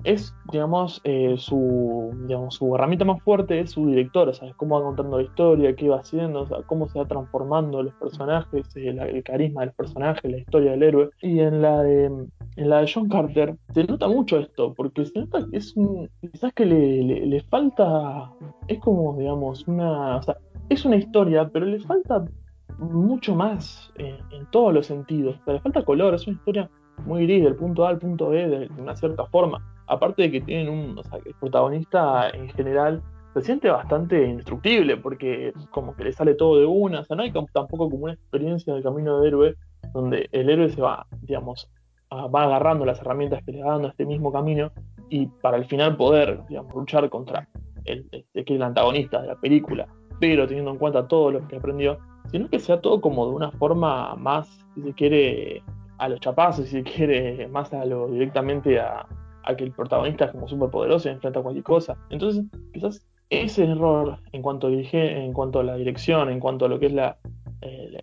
es, digamos, eh, su, digamos, su herramienta más fuerte es su director, o cómo va contando la historia, qué va haciendo, o sea, cómo se va transformando los personajes, el, carisma del personaje, la historia del héroe. Y en la de, en la de John Carter se nota mucho esto, porque se nota que es un, quizás que le, le, falta, es como, digamos, una, o sea, es una historia, pero le falta mucho más en, todos los sentidos, o sea, le falta color, es una historia muy gris del punto A al punto B de una cierta forma. Aparte de que tienen un, o sea, el protagonista en general se siente bastante indestructible porque como que le sale todo de una, o sea, no hay tampoco como una experiencia de camino de héroe donde el héroe se va, digamos, va agarrando las herramientas que le va dando a este mismo camino y para al final poder, digamos, luchar contra el, que es el antagonista de la película, pero teniendo en cuenta todo lo que aprendió, sino que sea todo como de una forma más, si se quiere, a los chapazos, si se quiere, más a lo directamente a, que el protagonista es como súper poderoso y enfrenta cualquier cosa. Entonces, quizás ese error en cuanto, a en cuanto a la dirección, en cuanto a lo que es la, eh,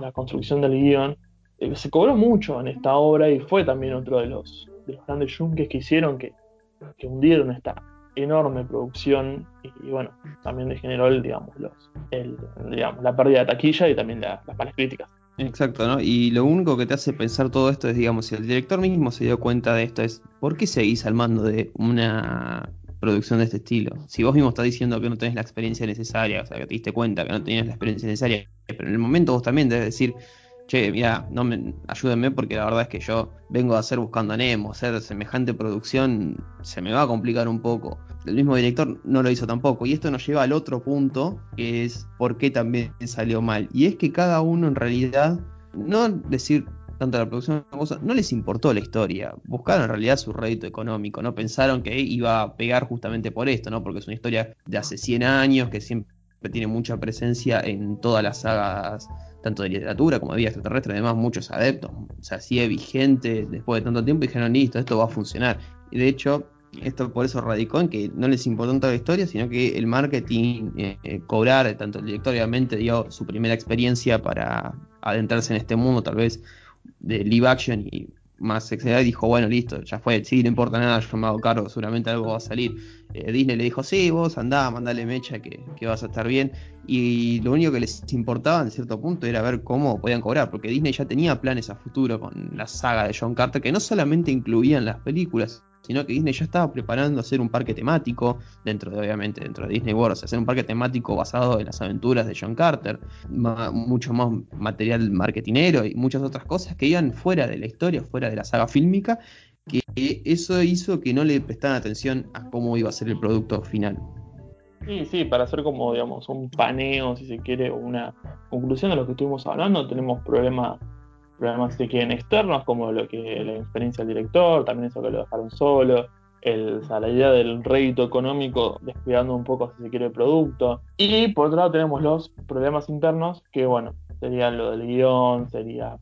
la, construcción del guion, eh, se cobró mucho en esta obra y fue también otro de los, de los grandes yunques que hicieron que, que hundieron esta enorme producción y, bueno, también degeneró el, digamos, los, el, digamos, la pérdida de taquilla y también las malas críticas. Exacto, ¿no? Y lo único que te hace pensar todo esto es, digamos, si el director mismo se dio cuenta de esto, es ¿por qué seguís al mando de una producción de este estilo? Si vos mismo estás diciendo que no tenés la experiencia necesaria, o sea, que te diste cuenta que no tenías la experiencia necesaria, pero en el momento vos también debes decir, che, mira, no me, ayúdenme porque la verdad es que yo vengo a hacer buscando a Nemo, hacer semejante producción se me va a complicar un poco. El mismo director no lo hizo tampoco. Y esto nos lleva al otro punto, que es por qué también salió mal. Y es que cada uno en realidad, no decir tanto la producción no les importó la historia. Buscaron en realidad su rédito económico, ¿no? Pensaron que iba a pegar justamente por esto, ¿no? Porque es una historia de hace 100 años que siempre tiene mucha presencia en todas las sagas tanto de literatura como de vida extraterrestre, además muchos adeptos, sea, sigue vigente después de tanto tiempo y dijeron, listo, esto va a funcionar. Y de hecho, esto por eso radicó en que no les importó tanto la historia, sino que el marketing, eh, eh, cobrar, tanto el director obviamente dio su primera experiencia para adentrarse en este mundo, tal vez de live action y más excedente, dijo, bueno, listo, ya fue, sí, no importa nada, yo me hago cargo, seguramente algo va a salir. Eh, Disney le dijo, sí, vos andá, mandale mecha que, que, vas a estar bien. Y lo único que les importaba en cierto punto era ver cómo podían cobrar, porque Disney ya tenía planes a futuro con la saga de John Carter, que no solamente incluían las películas, sino que Disney ya estaba preparando hacer un parque temático, dentro de, obviamente, dentro de Disney World, hacer un parque temático basado en las aventuras de John Carter, mucho más material marketinero y muchas otras cosas que iban fuera de la historia, fuera de la saga fílmica, que eso hizo que no le prestaran atención a cómo iba a ser el producto final. Sí, sí, para hacer como, digamos, un paneo, si se quiere, o una conclusión de lo que estuvimos hablando, tenemos problemas problemas si quieren externos, como lo que la experiencia del director, también eso que lo dejaron solo, el, la idea del rédito económico descuidando un poco, si se quiere, el producto. Y por otro lado tenemos los problemas internos, que bueno, serían lo del guion, sería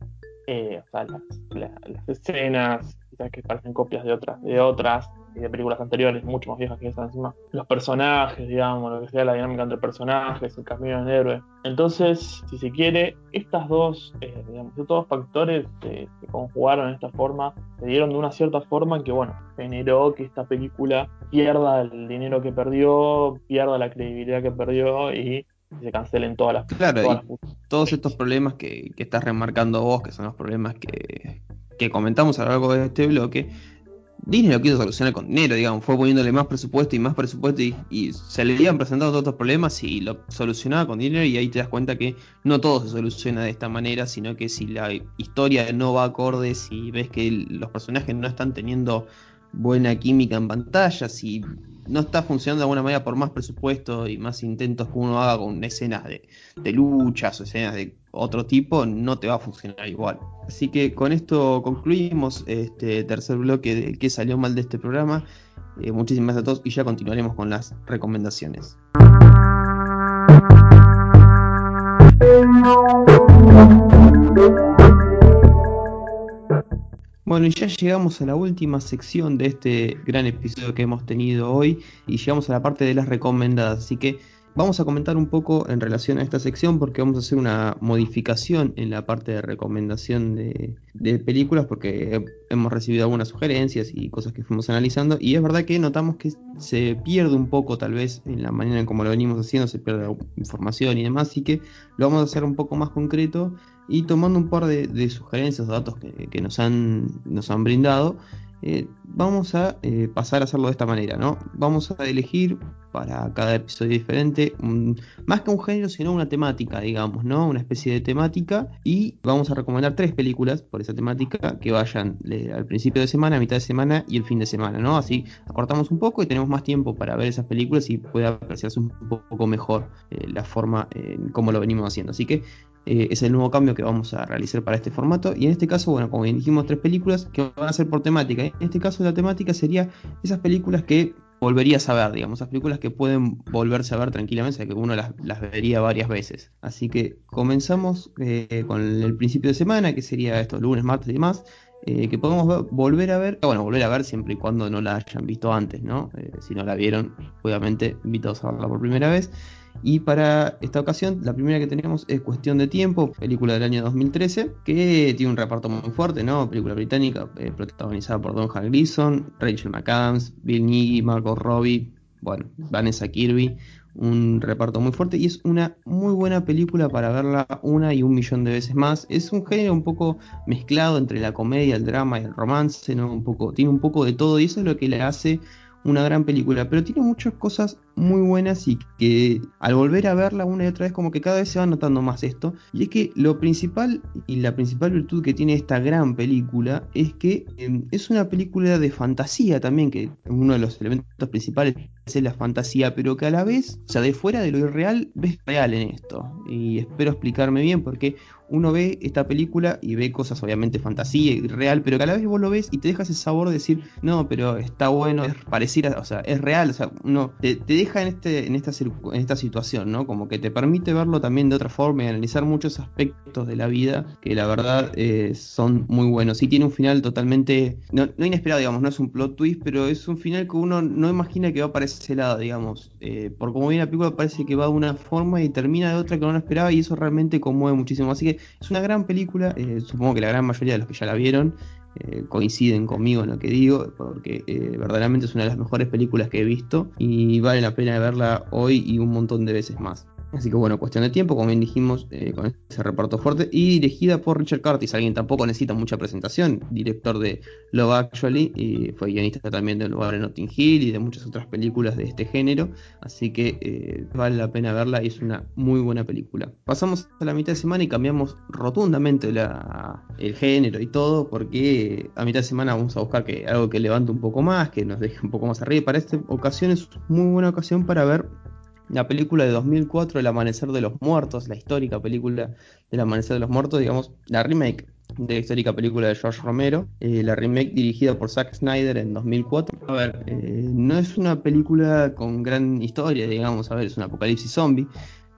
eh, las, escenas, quizás que parecen copias de otras, de otras, de películas anteriores, mucho más viejas que esa encima. Los personajes, digamos, lo que sea la dinámica entre personajes, el camino del héroe. Entonces, si se quiere, estas dos, eh, digamos, estos dos factores se conjugaron de esta forma, se dieron de una cierta forma que, bueno, generó que esta película pierda el dinero que perdió, pierda la credibilidad que perdió y se cancelen todas las Claro, todos estos problemas que, que, estás remarcando vos, que son los problemas que, que comentamos a lo largo de este bloque, Disney lo quiso solucionar con dinero, digamos, fue poniéndole más presupuesto y más presupuesto y, se le iban presentando todos problemas y lo solucionaba con dinero y ahí te das cuenta que no todo se soluciona de esta manera, sino que si la historia no va acorde, si ves que los personajes no están teniendo buena química en pantalla, si no está funcionando de alguna manera por más presupuesto y más intentos que uno haga con escenas de, luchas o escenas de otro tipo, no te va a funcionar igual. Así que con esto concluimos este tercer bloque de qué salió mal de este programa. Eh, muchísimas gracias a todos y ya continuaremos con las recomendaciones. Bueno, y ya llegamos a la última sección de este gran episodio que hemos tenido hoy y llegamos a la parte de las recomendadas. Así que Vamos a comentar un poco en relación a esta sección porque vamos a hacer una modificación en la parte de recomendación de, películas porque hemos recibido algunas sugerencias y cosas que fuimos analizando y es verdad que notamos que se pierde un poco tal vez en la manera en cómo lo venimos haciendo, se pierde información y demás, así que lo vamos a hacer un poco más concreto y tomando un par de, sugerencias datos que, nos, han, nos han brindado eh, vamos a eh, pasar a hacerlo de esta manera, ¿no? Vamos a elegir para cada episodio diferente, más que un género, sino una temática, digamos, ¿no? Una especie de temática y vamos a recomendar tres películas por esa temática que vayan al principio de semana, a mitad de semana y el fin de semana, ¿no? Así acortamos un poco y tenemos más tiempo para ver esas películas y puede apreciarse un poco mejor eh, la forma en cómo lo venimos haciendo. Así que eh, es el nuevo cambio que vamos a realizar para este formato. Y en este caso, bueno, como bien dijimos, tres películas que van a ser por temática. En este caso, la temática sería esas películas que volverías a ver, digamos, esas películas que pueden volverse a ver tranquilamente, o sea, que uno las, vería varias veces. Así que comenzamos eh, con el principio de semana, que sería estos lunes, martes y demás. Eh, que podemos volver a ver, bueno, volver a ver siempre y cuando no la hayan visto antes, ¿no? si no la vieron, obviamente invitados a verla por primera vez. Y para esta ocasión, la primera que tenemos es Cuestión de Tiempo, película del año 2013, que tiene un reparto muy fuerte, ¿no? Película británica, eh, protagonizada por Don Hal Gleason, Rachel McAdams, Bill Nighy, Margot Robbie, bueno, Vanessa Kirby, un reparto muy fuerte y es una muy buena película para verla una y un millón de veces más. Es un género un poco mezclado entre la comedia, el drama y el romance, ¿no? Un poco, tiene un poco de todo y eso es lo que le hace una gran película, pero tiene muchas cosas muy buenas y que al volver a verla una y otra vez como que cada vez se va notando más esto. Y es que lo principal y la principal virtud que tiene esta gran película es que em, es una película de fantasía también, que uno de los elementos principales es la fantasía, pero que a la vez, o sea, de fuera de lo irreal, ves real en esto. Y espero explicarme bien porque uno ve esta película y ve cosas obviamente fantasía y real, pero que a la vez vos lo ves y te deja ese sabor de decir, no, pero está bueno, es pareciera, o sea, es real, o sea, uno te, deja en este, en esta en esta situación, ¿no? Como que te permite verlo también de otra forma y analizar muchos aspectos de la vida que la verdad eh, son muy buenos. Y tiene un final totalmente, no, inesperado, digamos, no es un plot twist, pero es un final que uno no imagina que va para ese lado, digamos. Eh, por como viene la película parece que va de una forma y termina de otra que no lo esperaba y eso realmente conmueve muchísimo. Así que es una gran película, eh, supongo que la gran mayoría de los que ya la vieron eh, coinciden conmigo en lo que digo, porque eh, verdaderamente es una de las mejores películas que he visto y vale la pena verla hoy y un montón de veces más. Así que bueno, cuestión de tiempo, como bien dijimos, eh, con ese reparto fuerte. Y dirigida por Richard Curtis, alguien tampoco necesita mucha presentación. Director de Love Actually, y fue guionista también del lugar en Notting Hill y de muchas otras películas de este género. Así que eh, vale la pena verla y es una muy buena película. Pasamos a la mitad de semana y cambiamos rotundamente el género y todo, porque a mitad de semana vamos a buscar que, algo que levante un poco más, que nos deje un poco más arriba. Para esta ocasión es muy buena ocasión para ver la película de 2004, El Amanecer de los Muertos, la histórica película del Amanecer de los Muertos, digamos, la remake de la histórica película de George Romero, eh, la remake dirigida por Zack Snyder en 2004. A ver, eh, no es una película con gran historia, digamos, a ver, es un apocalipsis zombie,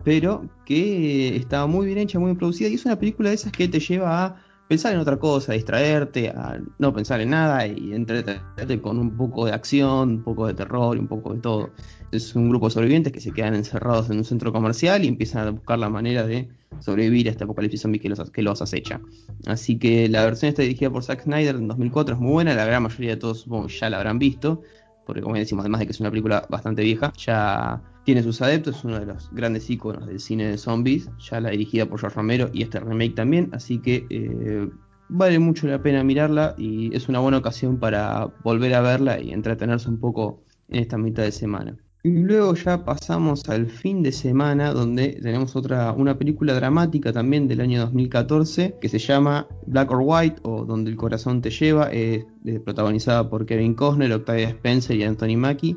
pero que está muy bien hecha, muy bien producida y es una película de esas que te lleva a pensar en otra cosa, distraerte, a no pensar en nada y entretenerte con un poco de acción, un poco de terror y un poco de todo. Es un grupo de sobrevivientes que se quedan encerrados en un centro comercial y empiezan a buscar la manera de sobrevivir a este apocalipsis zombie que los, que los acecha. Así que la versión está dirigida por Zack Snyder en 2004, es muy buena, la gran mayoría de todos ya la habrán visto, porque como decimos, además de que es una película bastante vieja, ya tiene sus adeptos, es uno de los grandes iconos del cine de zombies, ya la dirigida por George Romero y este remake también, así que eh, vale mucho la pena mirarla y es una buena ocasión para volver a verla y entretenerse un poco en esta mitad de semana. Y luego ya pasamos al fin de semana donde tenemos otra una película dramática también del año 2014 que se llama Black or White o Donde el corazón te lleva, es protagonizada por Kevin Costner, Octavia Spencer y Anthony Mackie,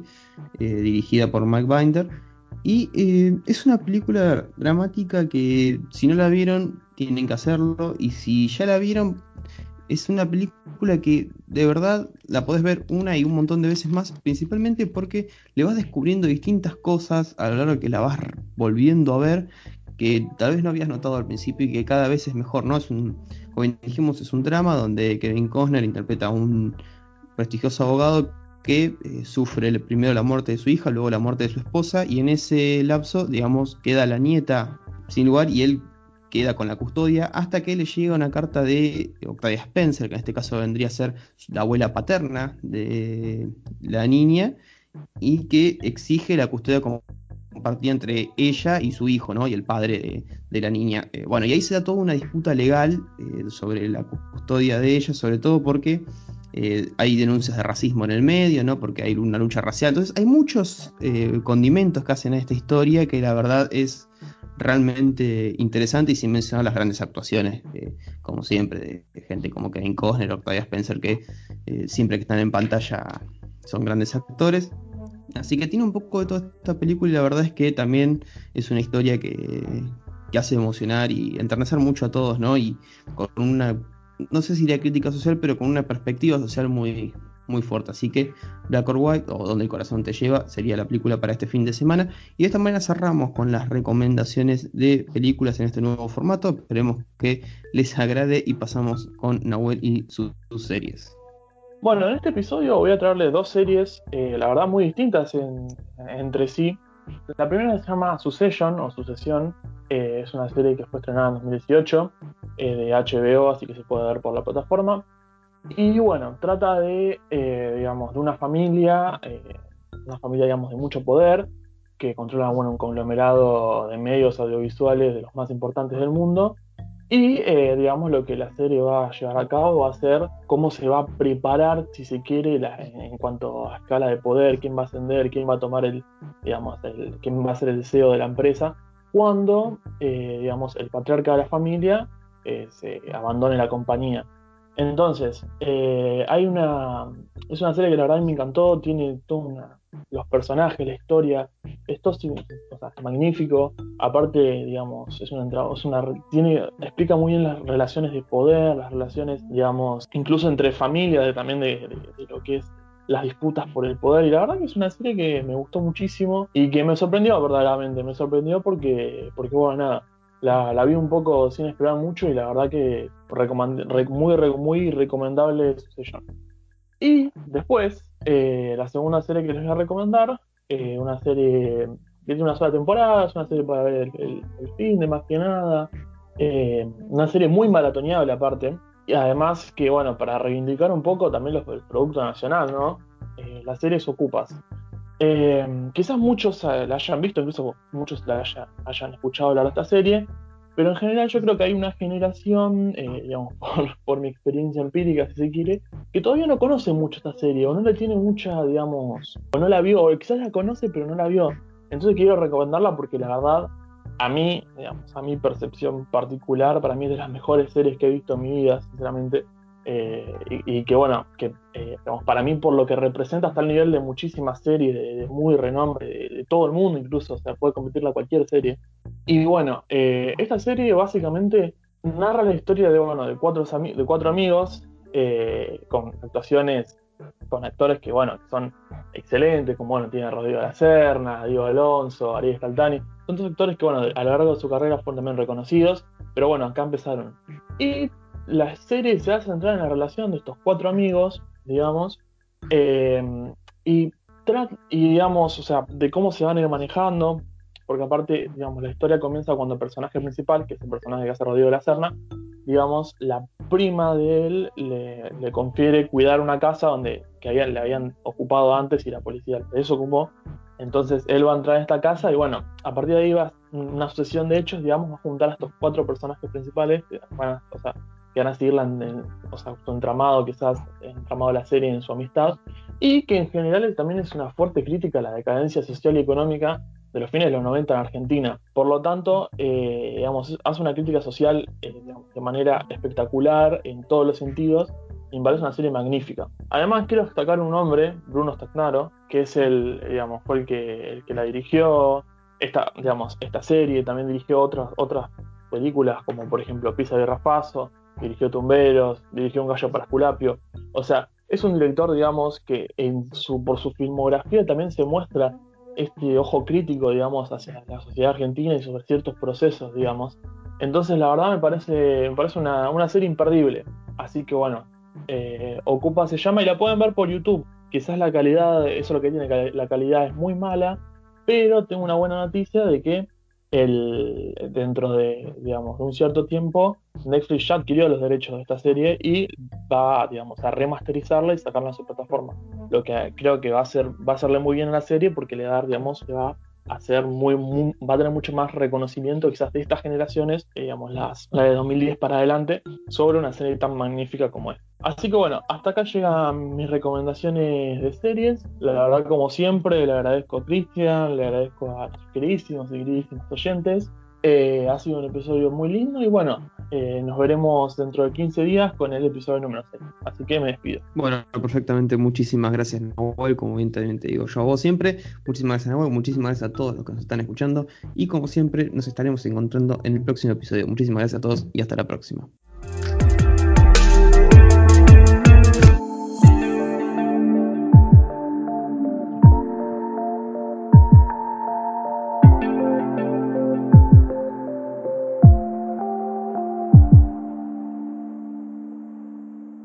eh, dirigida por Mike Binder. Y eh, es una película dramática que si no la vieron tienen que hacerlo y si ya la vieron es una película que de verdad la podés ver una y un montón de veces más, principalmente porque le vas descubriendo distintas cosas a lo largo que la vas volviendo a ver que tal vez no habías notado al principio y que cada vez es mejor, ¿no? Es un, como dijimos, es un drama donde Kevin Costner interpreta a un prestigioso abogado que eh, sufre primero la muerte de su hija, luego la muerte de su esposa, y en ese lapso, digamos, queda la nieta sin lugar y él queda con la custodia hasta que le llega una carta de Octavia Spencer, que en este caso vendría a ser la abuela paterna de la niña, y que exige la custodia compartida entre ella y su hijo, ¿no? Y el padre de, la niña. Eh, bueno, y ahí se da toda una disputa legal eh, sobre la custodia de ella, sobre todo porque eh, hay denuncias de racismo en el medio, ¿no? Porque hay una lucha racial. Entonces, hay muchos condimentos que hacen a esta historia que la verdad es realmente interesante y sin mencionar las grandes actuaciones, eh, como siempre, de, gente como Kevin Costner Octavia Spencer, que eh, siempre que están en pantalla son grandes actores. Así que tiene un poco de toda esta película y la verdad es que también es una historia que, que hace emocionar y enternecer mucho a todos, ¿no? Y con una, no sé si diría crítica social, pero con una perspectiva social muy, muy fuerte. Así que Black or White, o Donde el corazón te lleva, sería la película para este fin de semana. Y de esta manera cerramos con las recomendaciones de películas en este nuevo formato. Esperemos que les agrade y pasamos con Nahuel y sus, series. Bueno, en este episodio voy a traerles dos series, eh, la verdad muy distintas entre sí. La primera se llama Succession o Sucesión, eh, es una serie que fue estrenada en 2018 eh, de HBO, así que se puede ver por la plataforma. Y bueno, trata de, eh, digamos, de una familia, eh, una familia, digamos, de mucho poder, que controla, bueno, un conglomerado de medios audiovisuales de los más importantes del mundo. Y, eh, digamos, lo que la serie va a llevar a cabo va a ser cómo se va a preparar, si se quiere, en cuanto a escala de poder, quién va a ascender, quién va a tomar el, digamos, el, quién va a ser el CEO de la empresa, cuando, digamos, el patriarca de la familia se abandone la compañía. Entonces, eh, hay una. Es una serie que la verdad me encantó, tiene toda una. Los personajes, la historia, esto es, magnífico. Aparte, digamos, es una, es una tiene, explica muy bien las relaciones de poder, las relaciones, digamos, incluso entre familias, también de, lo que es las disputas por el poder. Y la verdad que es una serie que me gustó muchísimo y que me sorprendió verdaderamente. Me sorprendió porque, porque bueno, nada, la, vi un poco sin esperar mucho y la verdad que muy, muy recomendable Succession. Y después, eh, la segunda serie que les voy a recomendar, eh, una serie que tiene una sola temporada, es una serie para ver el, fin de más que nada, eh, una serie muy maratoneable aparte, y además que, bueno, para reivindicar un poco también los, el producto nacional, ¿no? la serie es Ocupas. Eh, quizás muchos eh, la hayan visto, incluso muchos la hayan escuchado hablar de esta serie, pero en general yo creo que hay una generación, eh, digamos, por, mi experiencia empírica, si se quiere, que todavía no conoce mucho esta serie, o no la tiene mucha, digamos, o no la vio, o quizás la conoce, pero no la vio. Entonces quiero recomendarla porque la verdad, a mí, digamos, a mi percepción particular, para mí es de las mejores series que he visto en mi vida, sinceramente. Eh, y, que bueno, que eh, para mí por lo que representa hasta el nivel de muchísimas series de, muy renombre, de, todo el mundo incluso, o sea, puede competirla cualquier serie. Y bueno, eh, esta serie básicamente narra la historia de, bueno, de, cuatro, de cuatro amigos con actuaciones, con actores que bueno, que son excelentes, como bueno, tiene Rodrigo de la Serna, Diego Alonso, Ariel Scaltani, son todos actores que bueno, a lo largo de su carrera fueron también reconocidos, pero bueno, acá empezaron. Y la serie se va a centrar en la relación de estos cuatro amigos, digamos, eh, y, digamos, o sea, de cómo se van a ir manejando, porque aparte, digamos, la historia comienza cuando el personaje principal, que es el personaje que hace Rodrigo de la Serna, digamos, la prima de él le, confiere cuidar una casa donde que le habían ocupado antes y la policía le desocupó. Entonces él va a entrar en esta casa y bueno, a partir de ahí va una sucesión de hechos, digamos, va a juntar a estos cuatro personajes principales, o sea, que van a seguirla o sea, su entramado, quizás entramado la serie en su amistad, y que en general también es una fuerte crítica a la decadencia social y económica de los fines de los 90 en Argentina. Por lo tanto, eh, hace una crítica social eh, de manera espectacular en todos los sentidos y me parece una serie magnífica. Además, quiero destacar un hombre, Bruno Stagnaro, que es el, digamos, fue el que, el que la dirigió, esta, digamos, esta serie, también dirigió otras, otras películas como por ejemplo Pisa de Rafazo, dirigió Tumberos, dirigió Un gallo para Esculapio. O sea, es un director, digamos, que en su, por su filmografía también se muestra este ojo crítico, digamos, hacia la sociedad argentina y sobre ciertos procesos, digamos. Entonces, la verdad me parece, me parece una, una serie imperdible. Así que bueno, eh, Ocupa se llama y la pueden ver por YouTube. Quizás la calidad, eso es lo que tiene, la calidad es muy mala, pero tengo una buena noticia de que el, dentro de, digamos, de un cierto tiempo, Netflix ya adquirió los derechos de esta serie y va, digamos, a remasterizarla y sacarla a su plataforma. Lo que creo que va a ser, va a hacerle muy bien a la serie porque le da, digamos, le va a muy, va a tener mucho más reconocimiento quizás de estas generaciones, eh, digamos las la de 2010 para adelante, sobre una serie tan magnífica como esta. Así que bueno, hasta acá llegan mis recomendaciones de series. La verdad, como siempre, le agradezco a Cristian, le agradezco a tus queridísimos y queridísimos oyentes. Eh, ha sido un episodio muy lindo y bueno, eh, nos veremos dentro de 15 días con el episodio número 6. Así que me despido. Bueno, perfectamente. Muchísimas gracias, Nahuel. Como bien te digo yo a vos siempre. Muchísimas gracias, Nahuel. Muchísimas gracias a todos los que nos están escuchando. Y como siempre, nos estaremos encontrando en el próximo episodio. Muchísimas gracias a todos y hasta la próxima.